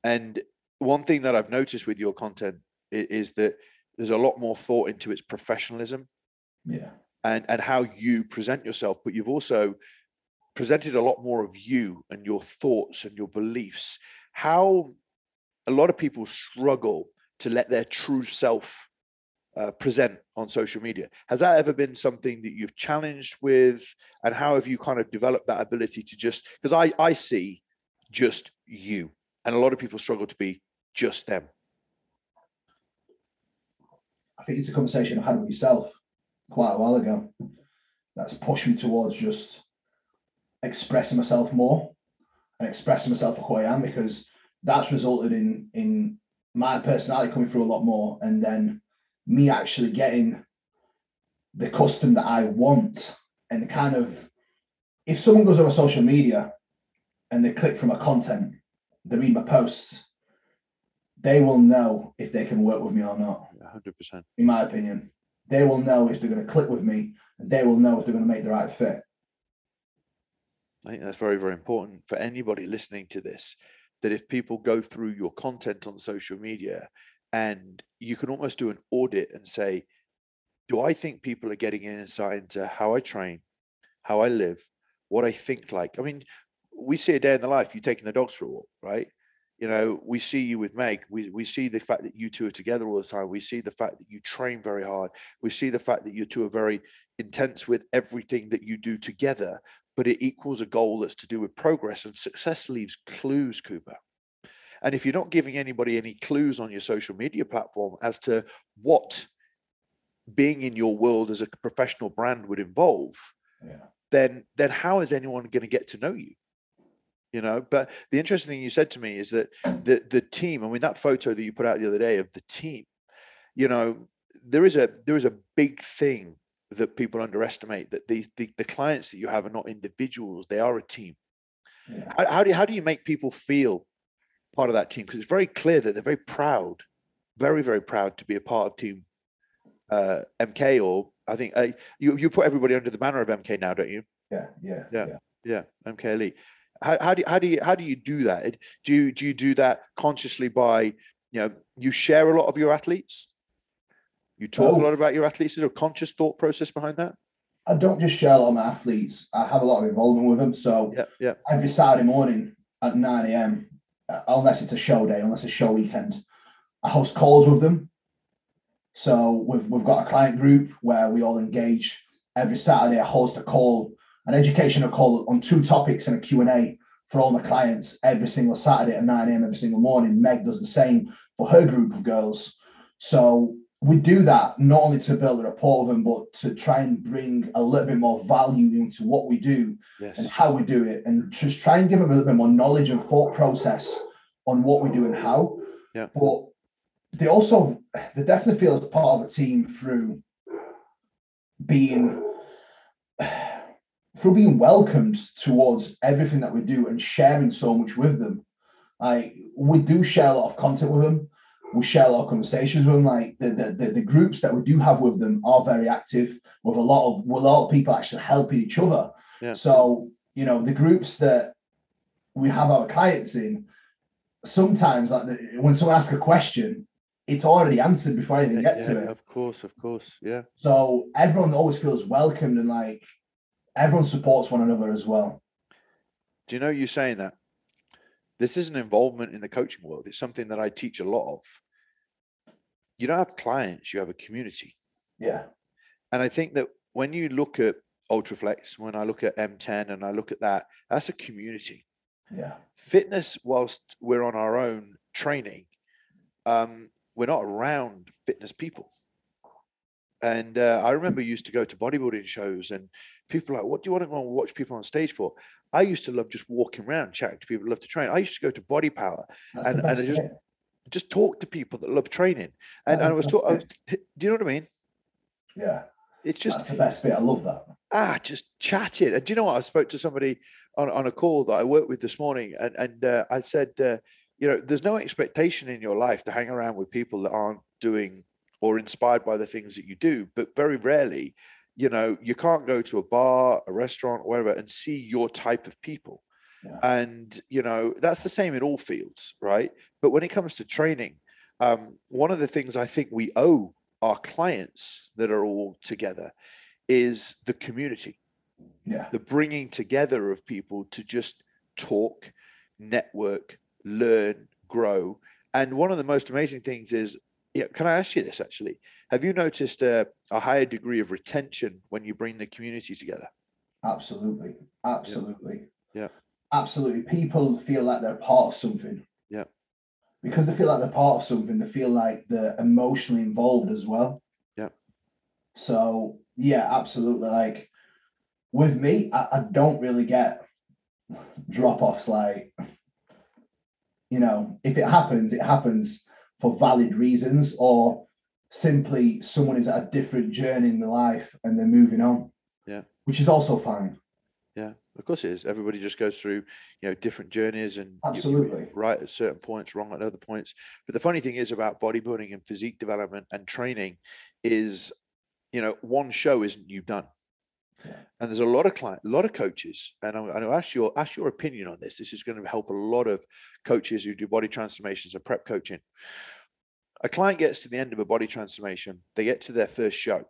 And one thing that I've noticed with your content is, is that there's a lot more thought into its professionalism yeah and and how you present yourself but you've also presented a lot more of you and your thoughts and your beliefs how a lot of people struggle to let their true self uh, present on social media. Has that ever been something that you've challenged with? And how have you kind of developed that ability to just because i i see just you and a lot of people struggle to be just them. I think it's a conversation i've had with yourself quite a while ago that's pushed me towards just expressing myself more and expressing myself for who I am because that's resulted in in my personality coming through a lot more and then me actually getting the custom that I want and the kind of if someone goes over social media and they click from a content, they read my posts, they will know if they can work with me or not. 100%. In my opinion they will know if they're going to click with me and they will know if they're going to make the right fit. I think that's very, very important for anybody listening to this. That if people go through your content on social media and you can almost do an audit and say, do I think people are getting an insight into how I train, how I live, what I think like? I mean, we see a day in the life, you taking the dogs for a walk, right? you know, we see you with Meg. We, we see the fact that you two are together all the time. We see the fact that you train very hard. We see the fact that you two are very intense with everything that you do together, but it equals a goal that's to do with progress and success leaves clues, Kuba. And if you're not giving anybody any clues on your social media platform as to what being in your world as a professional brand would involve, yeah. then then how is anyone going to get to know you? you know but the interesting thing you said to me is that the the team i mean that photo that you put out the other day of the team you know there is a there is a big thing that people underestimate that the the, the clients that you have are not individuals they are a team yeah. how, how, do you, how do you make people feel part of that team because it's very clear that they're very proud very very proud to be a part of team uh, mk or i think uh, you you put everybody under the banner of mk now don't you yeah yeah yeah yeah, yeah mk elite how, how do you, how do you how do you do that? Do you do you do that consciously by you know you share a lot of your athletes? You talk oh. a lot about your athletes. Is there a conscious thought process behind that? I don't just share a lot of my athletes. I have a lot of involvement with them. So yeah, yeah. every Saturday morning at 9 a.m., Uh, oh, unless it's a show day, unless it's a show weekend, I host calls with them. So we've we've got a client group where we all engage. Every Saturday, I host a call an educational call on two topics and a Q&A for all my clients every single Saturday at 9 a.m. every single morning. Meg does the same for her group of girls. So we do that not only to build a rapport with them, but to try and bring a little bit more value into what we do yes. and how we do it, and just try and give them a little bit more knowledge and thought process on what we do and how. Yeah. But they also they definitely feel as part of a team through being through being welcomed towards everything that we do and sharing so much with them. Like we do share a lot of content with them. We share a lot of conversations with them. Like the, the, the, the groups that we do have with them are very active with a lot of with a lot of people actually helping each other. Yeah. So, you know, the groups that we have our clients in, sometimes like the, when someone asks a question, it's already answered before I even get yeah, to it. Of course, of course, yeah. So everyone always feels welcomed and like everyone supports one another as well. Do you know you saying that? This is an involvement in the coaching world. It's something that I teach a lot of. You don't have clients, you have a community. Yeah. And I think that when you look at Ultraflex, when I look at M10 and I look at that, that's a community. Yeah. Fitness, whilst we're on our own training, um, we're not around fitness people. And uh, I remember used to go to bodybuilding shows, and people like, "What do you want to go and watch people on stage for?" I used to love just walking around, chatting to people, who love to train. I used to go to Body Power, That's and, and I just just talk to people that love training. And, and I was talking. Do you know what I mean? Yeah. It's just That's the best bit. I love that. Ah, just chatting. And do you know what? I spoke to somebody on, on a call that I worked with this morning, and and uh, I said, uh, you know, there's no expectation in your life to hang around with people that aren't doing or inspired by the things that you do. But very rarely, you know, you can't go to a bar, a restaurant, or whatever, and see your type of people. Yeah. And you know, that's the same in all fields, right? But when it comes to training, um, one of the things I think we owe our clients that are all together is the community yeah the bringing together of people to just talk network learn grow and one of the most amazing things is yeah can i ask you this actually have you noticed a, a higher degree of retention when you bring the community together? Absolutely. Absolutely. Yeah. absolutely. People feel like they're part of something. Yeah. Because they feel like they're part of something they feel like they're emotionally involved as well. Yeah. So yeah absolutely. Like with me, I, I don't really get drop offs like, you know, if it happens, it happens for valid reasons or simply someone is at a different journey in their life and they're moving on. Yeah. Which is also fine. Yeah, of course it is. Everybody just goes through, you know, different journeys and absolutely right at certain points, wrong at other points. But the funny thing is about bodybuilding and physique development and training is, you know, one show isn't you done. And there's a lot of client, a lot of coaches, and I'm, going to ask your ask your opinion on this. This is going to help a lot of coaches who do body transformations and prep coaching. A client gets to the end of a body transformation, they get to their first show,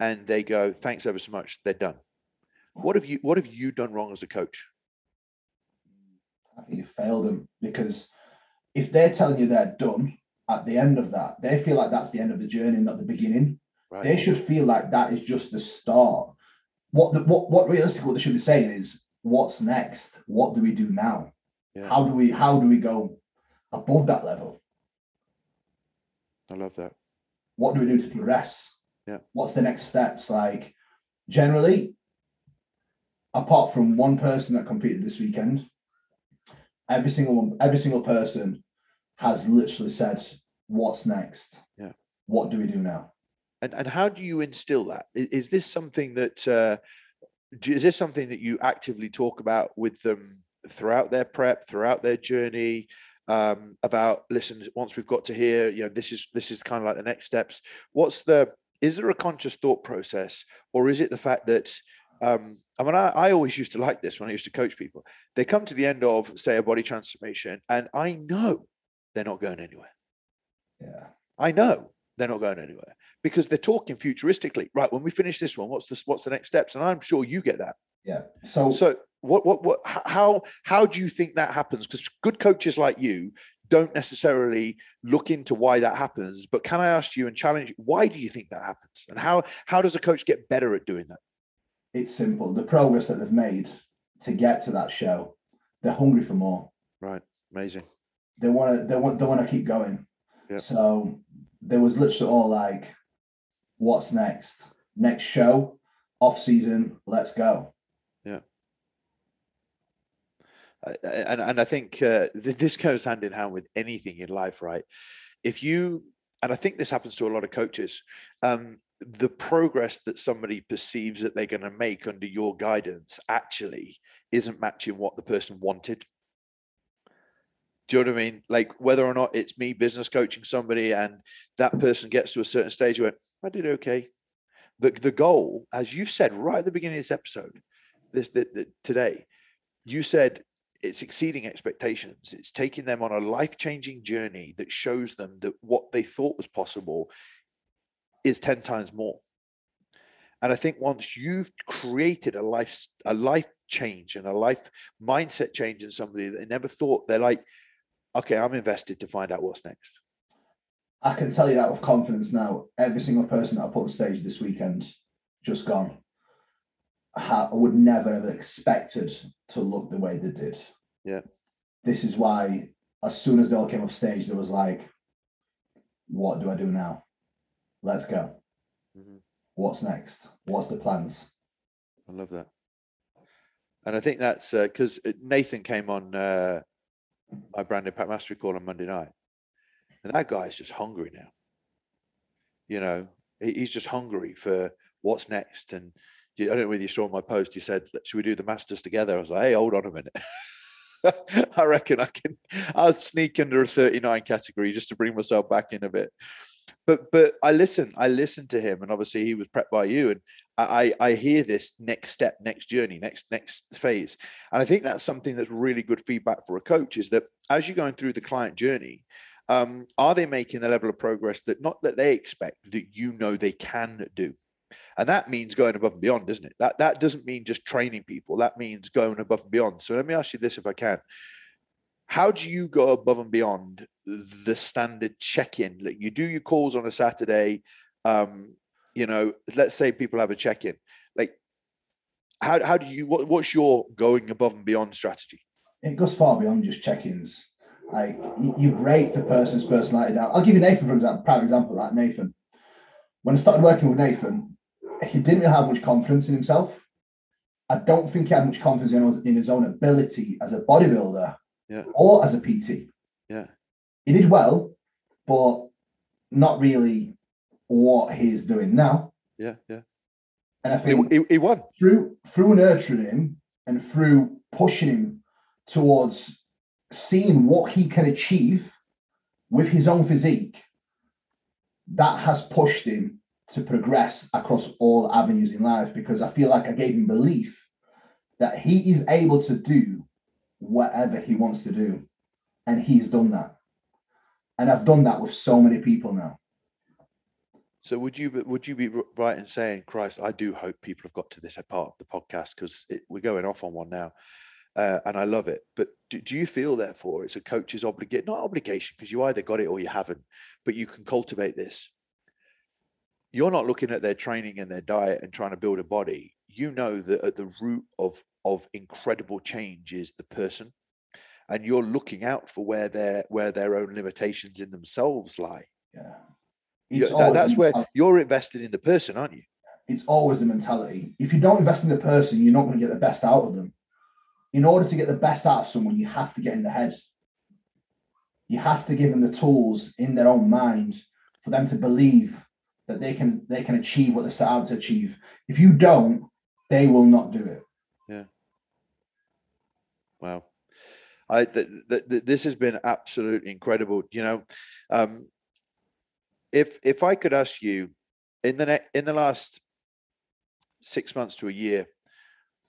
and they go, "Thanks ever so much." They're done. What have you What have you done wrong as a coach? I think you failed them because if they're telling you they're done at the end of that, they feel like that's the end of the journey, not the beginning. Right. They should feel like that is just the start. What the, what what realistically what they should be saying is, what's next? What do we do now? Yeah. How do we how do we go above that level? I love that. What do we do to progress? Yeah. What's the next steps? Like generally, apart from one person that competed this weekend, every single one, every single person has literally said, "What's next? Yeah. What do we do now?" And and how do you instill that? Is, this something that uh, is this something that you actively talk about with them throughout their prep, throughout their journey? Um, about listen, once we've got to here, you know, this is this is kind of like the next steps. What's the is there a conscious thought process, or is it the fact that um, I mean, I, I, always used to like this when I used to coach people. They come to the end of, say, a body transformation, and I know they're not going anywhere. Yeah. I know they're not going anywhere because they're talking futuristically. Right, when we finish this one, what's the what's the next steps? And I'm sure you get that. Yeah. So so what what what how how do you think that happens? Because good coaches like you don't necessarily look into why that happens. But can I ask you and challenge you, why do you think that happens? And how how does a coach get better at doing that? It's simple. The progress that they've made to get to that show, they're hungry for more. Right. Amazing. They want to. They want. They want to keep going. Yeah. So there was literally all like, "What's next? Next show, off season. Let's go." Yeah. And and I think uh, this goes hand in hand with anything in life, right? If you and I think this happens to a lot of coaches. Um, the progress that somebody perceives that they're going to make under your guidance actually isn't matching what the person wanted. Do you know what I mean? Like whether or not it's me business coaching somebody and that person gets to a certain stage, went, I did okay. The, the goal, as you said right at the beginning of this episode, this the, today, you said it's exceeding expectations. It's taking them on a life changing journey that shows them that what they thought was possible is 10 times more. And I think once you've created a life, a life change and a life mindset change in somebody that they never thought, they're like, okay, I'm invested to find out what's next. I can tell you that with confidence now. Every single person that I put on stage this weekend, just gone. I would never have expected to look the way they did. Yeah. This is why, as soon as they all came off stage, there was like, what do I do now? Let's go. Mm-hmm. What's next? What's the plans? I love that. And I think that's because uh, Nathan came on uh, my brand impact mastery call on Monday night. And that guy is just hungry now. You know, he's just hungry for what's next. And I don't know whether you saw my post. He said, "Should we do the masters together?" I was like, "Hey, hold on a minute." I reckon I can. I'll sneak under a 39 category just to bring myself back in a bit. But but I listen. I listened to him, and obviously he was prepped by you. And I I hear this next step, next journey, next next phase. And I think that's something that's really good feedback for a coach. Is that as you're going through the client journey, um, are they making the level of progress that not that they expect that you know they can do? And that means going above and beyond, doesn't it? That that doesn't mean just training people. That means going above and beyond. So let me ask you this if I can. How do you go above and beyond the standard check-in? Like you do your calls on a Saturday. Um, you know, let's say people have a check-in. Like how how do you what, what's your going above and beyond strategy? It goes far beyond just check-ins. Like you rate the person's personality down. I'll give you Nathan for example, prime example, right? Nathan. When I started working with Nathan, he didn't really have much confidence in himself. I don't think he had much confidence in, in his own ability as a bodybuilder yeah. or as a PT. Yeah. He did well, but not really what he's doing now. Yeah, yeah. And I think he, he, he won through through nurturing him and through pushing him towards seeing what he can achieve with his own physique. That has pushed him to progress across all avenues in life because I feel like I gave him belief that he is able to do whatever he wants to do. And he's done that. And I've done that with so many people now. So would you would you be right in saying, Christ, I do hope people have got to this part of the podcast because we're going off on one now, uh, and I love it. But do, do you feel therefore it's a coach's obligation, not obligation, because you either got it or you haven't, but you can cultivate this you're not looking at their training and their diet and trying to build a body. You know that at the root of of incredible change is the person. And you're looking out for where their where their own limitations in themselves lie. Yeah. That, that's where you're invested in the person aren't you? It's always the mentality. If you don't invest in the person you're not going to get the best out of them. In order to get the best out of someone you have to get in the head. You have to give them the tools in their own mind for them to believe that they can they can achieve what they're set out to achieve. If you don't, they will not do it. Yeah. Wow. I th- th- th- this has been absolutely incredible. You know, um, if if I could ask you in the ne- in the last six months to a year,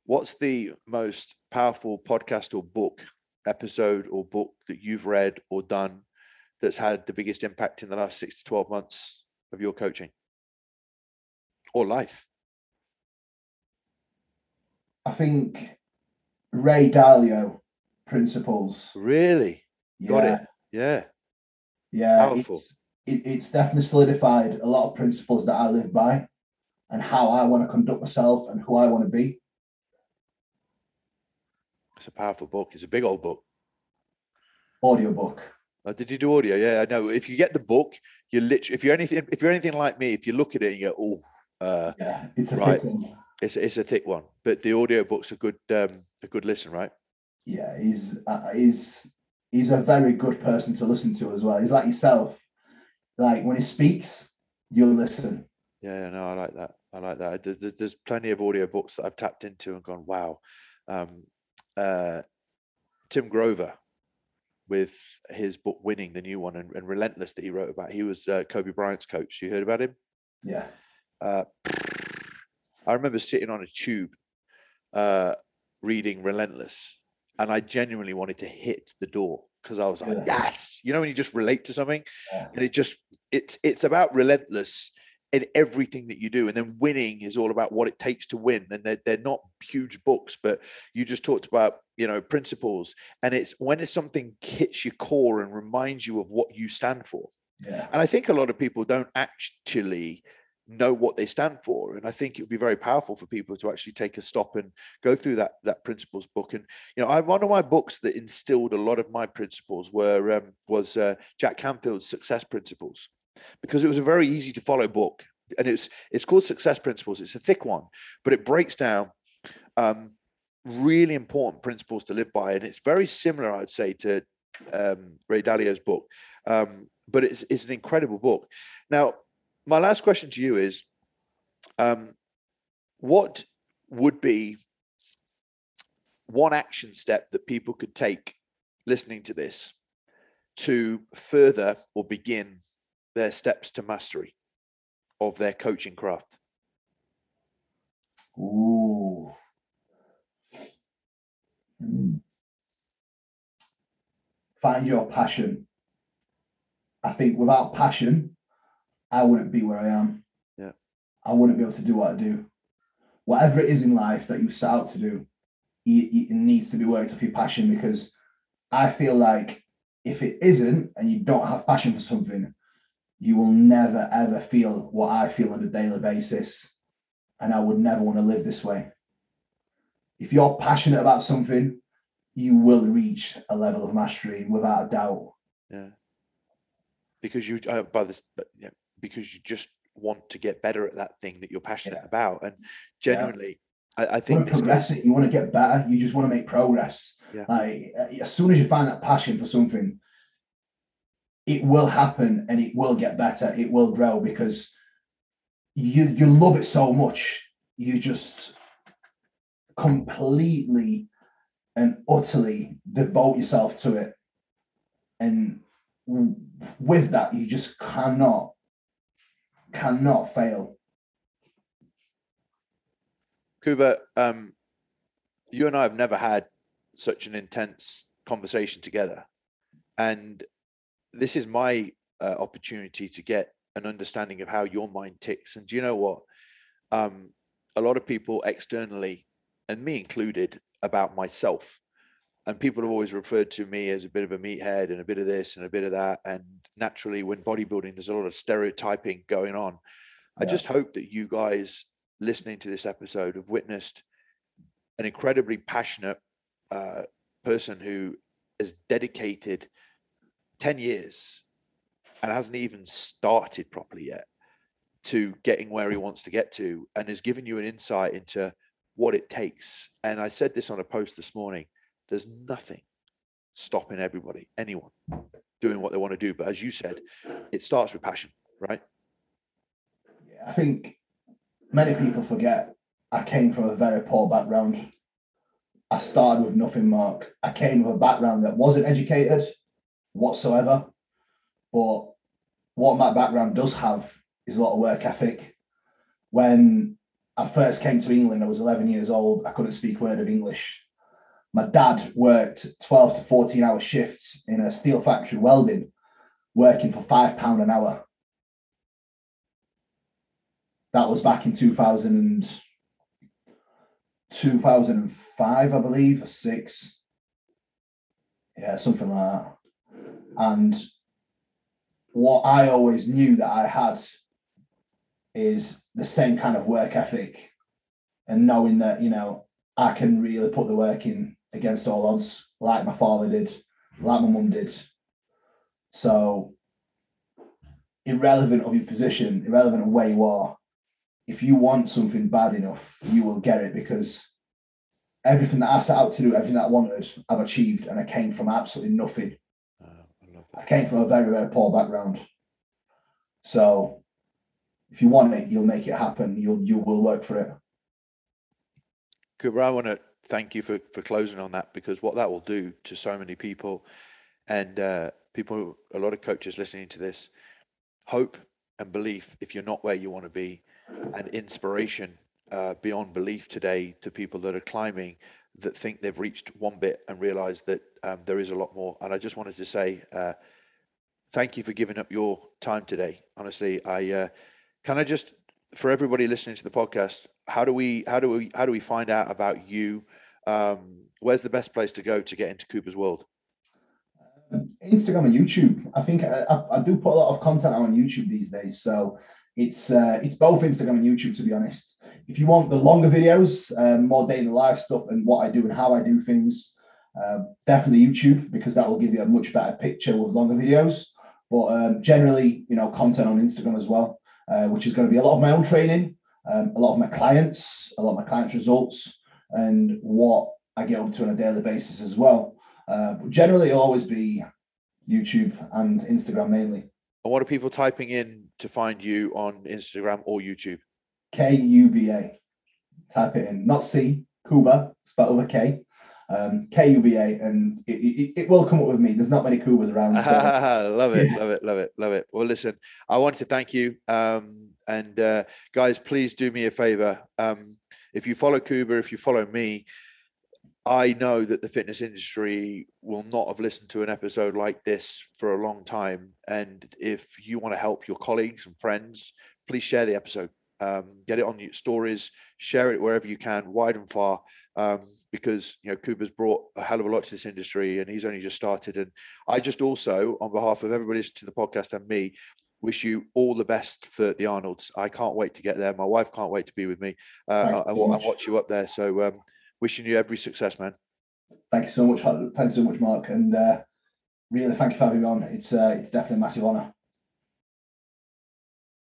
what's the most powerful podcast or book episode or book that you've read or done that's had the biggest impact in the last six to twelve months of your coaching or life? I think Ray Dalio principles. Really? Yeah. Got it. Yeah. Yeah. Powerful. It's, it, it's definitely solidified a lot of principles that I live by and how I want to conduct myself and who I want to be. It's a powerful book. It's a big old book. Audio book. Oh, did you do audio? Yeah, I know. If you get the book, you literally if you're anything if you're anything like me, if you look at it and you go, oh, uh, yeah, it's a right. thick one. It's it's a thick one, but the audio book's a good um, a good listen, right? Yeah, he's uh, he's he's a very good person to listen to as well. He's like yourself. Like when he speaks, you'll listen. Yeah, no, I like that. I like that. There's, there's plenty of audio books that I've tapped into and gone, wow. Um, uh, Tim Grover, with his book Winning, the new one, and, and Relentless that he wrote about. He was uh, Kobe Bryant's coach. You heard about him? Yeah. Uh, I remember sitting on a tube uh, reading Relentless, and I genuinely wanted to hit the door because I was like, yeah. yes, you know, when you just relate to something, yeah. and it just it's it's about relentless in everything that you do. And then winning is all about what it takes to win. And they're, they're not huge books, but you just talked about, you know, principles. And it's when it's something hits your core and reminds you of what you stand for. Yeah. And I think a lot of people don't actually know what they stand for and i think it would be very powerful for people to actually take a stop and go through that that principles book and you know I, one of my books that instilled a lot of my principles were um, was uh, jack canfield's success principles because it was a very easy to follow book. And it's it's called success principles. It's a thick one but it breaks down um, really important principles to live by. And it's very similar i'd say to um, ray dalio's book. Um, but it's, it's an incredible book. Now my last question to you is um, what would be one action step that people could take listening to this to further or begin their steps to mastery of their coaching craft? Ooh. Hmm. Find your passion. I think without passion, I wouldn't be where I am. Yeah. I wouldn't be able to do what I do. Whatever it is in life that you set out to do, it, needs to be worked off your passion because I feel like if it isn't and you don't have passion for something, you will never ever feel what I feel on a daily basis. And I would never want to live this way. If you're passionate about something, you will reach a level of mastery without a doubt. Yeah. Because you, uh, by this, but yeah, because you just want to get better at that thing that you're passionate yeah. about. And genuinely, yeah. I, I, think you progress it. You want to get better. You just want to make progress. Yeah. Like as soon as you find that passion for something, it will happen and it will get better. It will grow because you you love it so much. You just completely and utterly devote yourself to it. And with that, you just cannot cannot fail. Kuba, um, you and I have never had such an intense conversation together. And this is my uh, opportunity to get an understanding of how your mind ticks. And do you know what? Um, a lot of people externally, and me included, about myself. And people have always referred to me as a bit of a meathead and a bit of this and a bit of that. And naturally, when bodybuilding, there's a lot of stereotyping going on. Yeah. I just hope that you guys listening to this episode have witnessed an incredibly passionate uh, person who is dedicated 10 years and hasn't even started properly yet to getting where he wants to get to and has given you an insight into what it takes. And I said this on a post this morning there's nothing stopping everybody, anyone, doing what they want to do. But as you said, it starts with passion, right? Yeah, I think many people forget I came from a very poor background. I started with nothing, Mark. I came with a background that wasn't educated whatsoever. But what my background does have is a lot of work ethic. When I first came to England, I was 11 years old. I couldn't speak a word of English. My dad worked 12 to 14 hour shifts in a steel factory welding, working for five pound an hour. That was back in 2000 2005, I believe, or six. Yeah, something like that. And what I always knew that I had is the same kind of work ethic and knowing that, you know, I can really put the work in against all odds, like my father did, like my mum did. So, irrelevant of your position, irrelevant of where you are, if you want something bad enough, you will get it because everything that I set out to do, everything that I wanted, I've achieved, and I came from absolutely nothing. I, I came from a very, very poor background. So, if you want it, you'll make it happen. You'll you will work for it. Kuba, I want to thank you for for closing on that because what that will do to so many people, and uh, people, a lot of coaches listening to this, hope and belief. If you're not where you want to be, and inspiration uh, beyond belief today to people that are climbing that think they've reached one bit and realize that um, there is a lot more. And I just wanted to say uh, thank you for giving up your time today. Honestly, I uh, can I just for everybody listening to the podcast, how do we how do we how do we find out about you? Um, where's the best place to go to get into Kuba's world? Um, Instagram and YouTube. I think I, I, do put a lot of content on YouTube these days. So it's uh, it's both Instagram and YouTube, to be honest. If you want the longer videos, um, more day in the life stuff and what I do and how I do things, uh, definitely YouTube because that will give you a much better picture with longer videos. But um, generally, you know, content on Instagram as well, uh, which is going to be a lot of my own training, um, a lot of my clients, a lot of my clients' results, and what I get up to on a daily basis as well. Uh, but generally, it'll always be YouTube and Instagram mainly. And what are people typing in to find you on Instagram or YouTube? K U B A. Type it in, not C, Kuba, spelled with a K. Um, K U B A, and it, it, it, will come up with me. There's not many Kubas around. So. love it, love it, love it, love it. Well, listen, I want to thank you. Um, and uh, guys, please do me a favor. Um, if you follow Kuba, if you follow me, I know that the fitness industry will not have listened to an episode like this for a long time. And if you want to help your colleagues and friends, please share the episode. Um, get it on your stories, share it wherever you can, wide and far, um, because you know Kuba's brought a hell of a lot to this industry, and he's only just started. And I just also, on behalf of everybody listening to the podcast and me, wish you all the best for the Arnolds. I can't wait to get there. My wife can't wait to be with me uh, and, and watch you up there. So um, wishing you every success, man. Thank you so much. Thanks so much, Mark. And uh, really, thank you for having me on. It's uh, it's definitely a massive honour.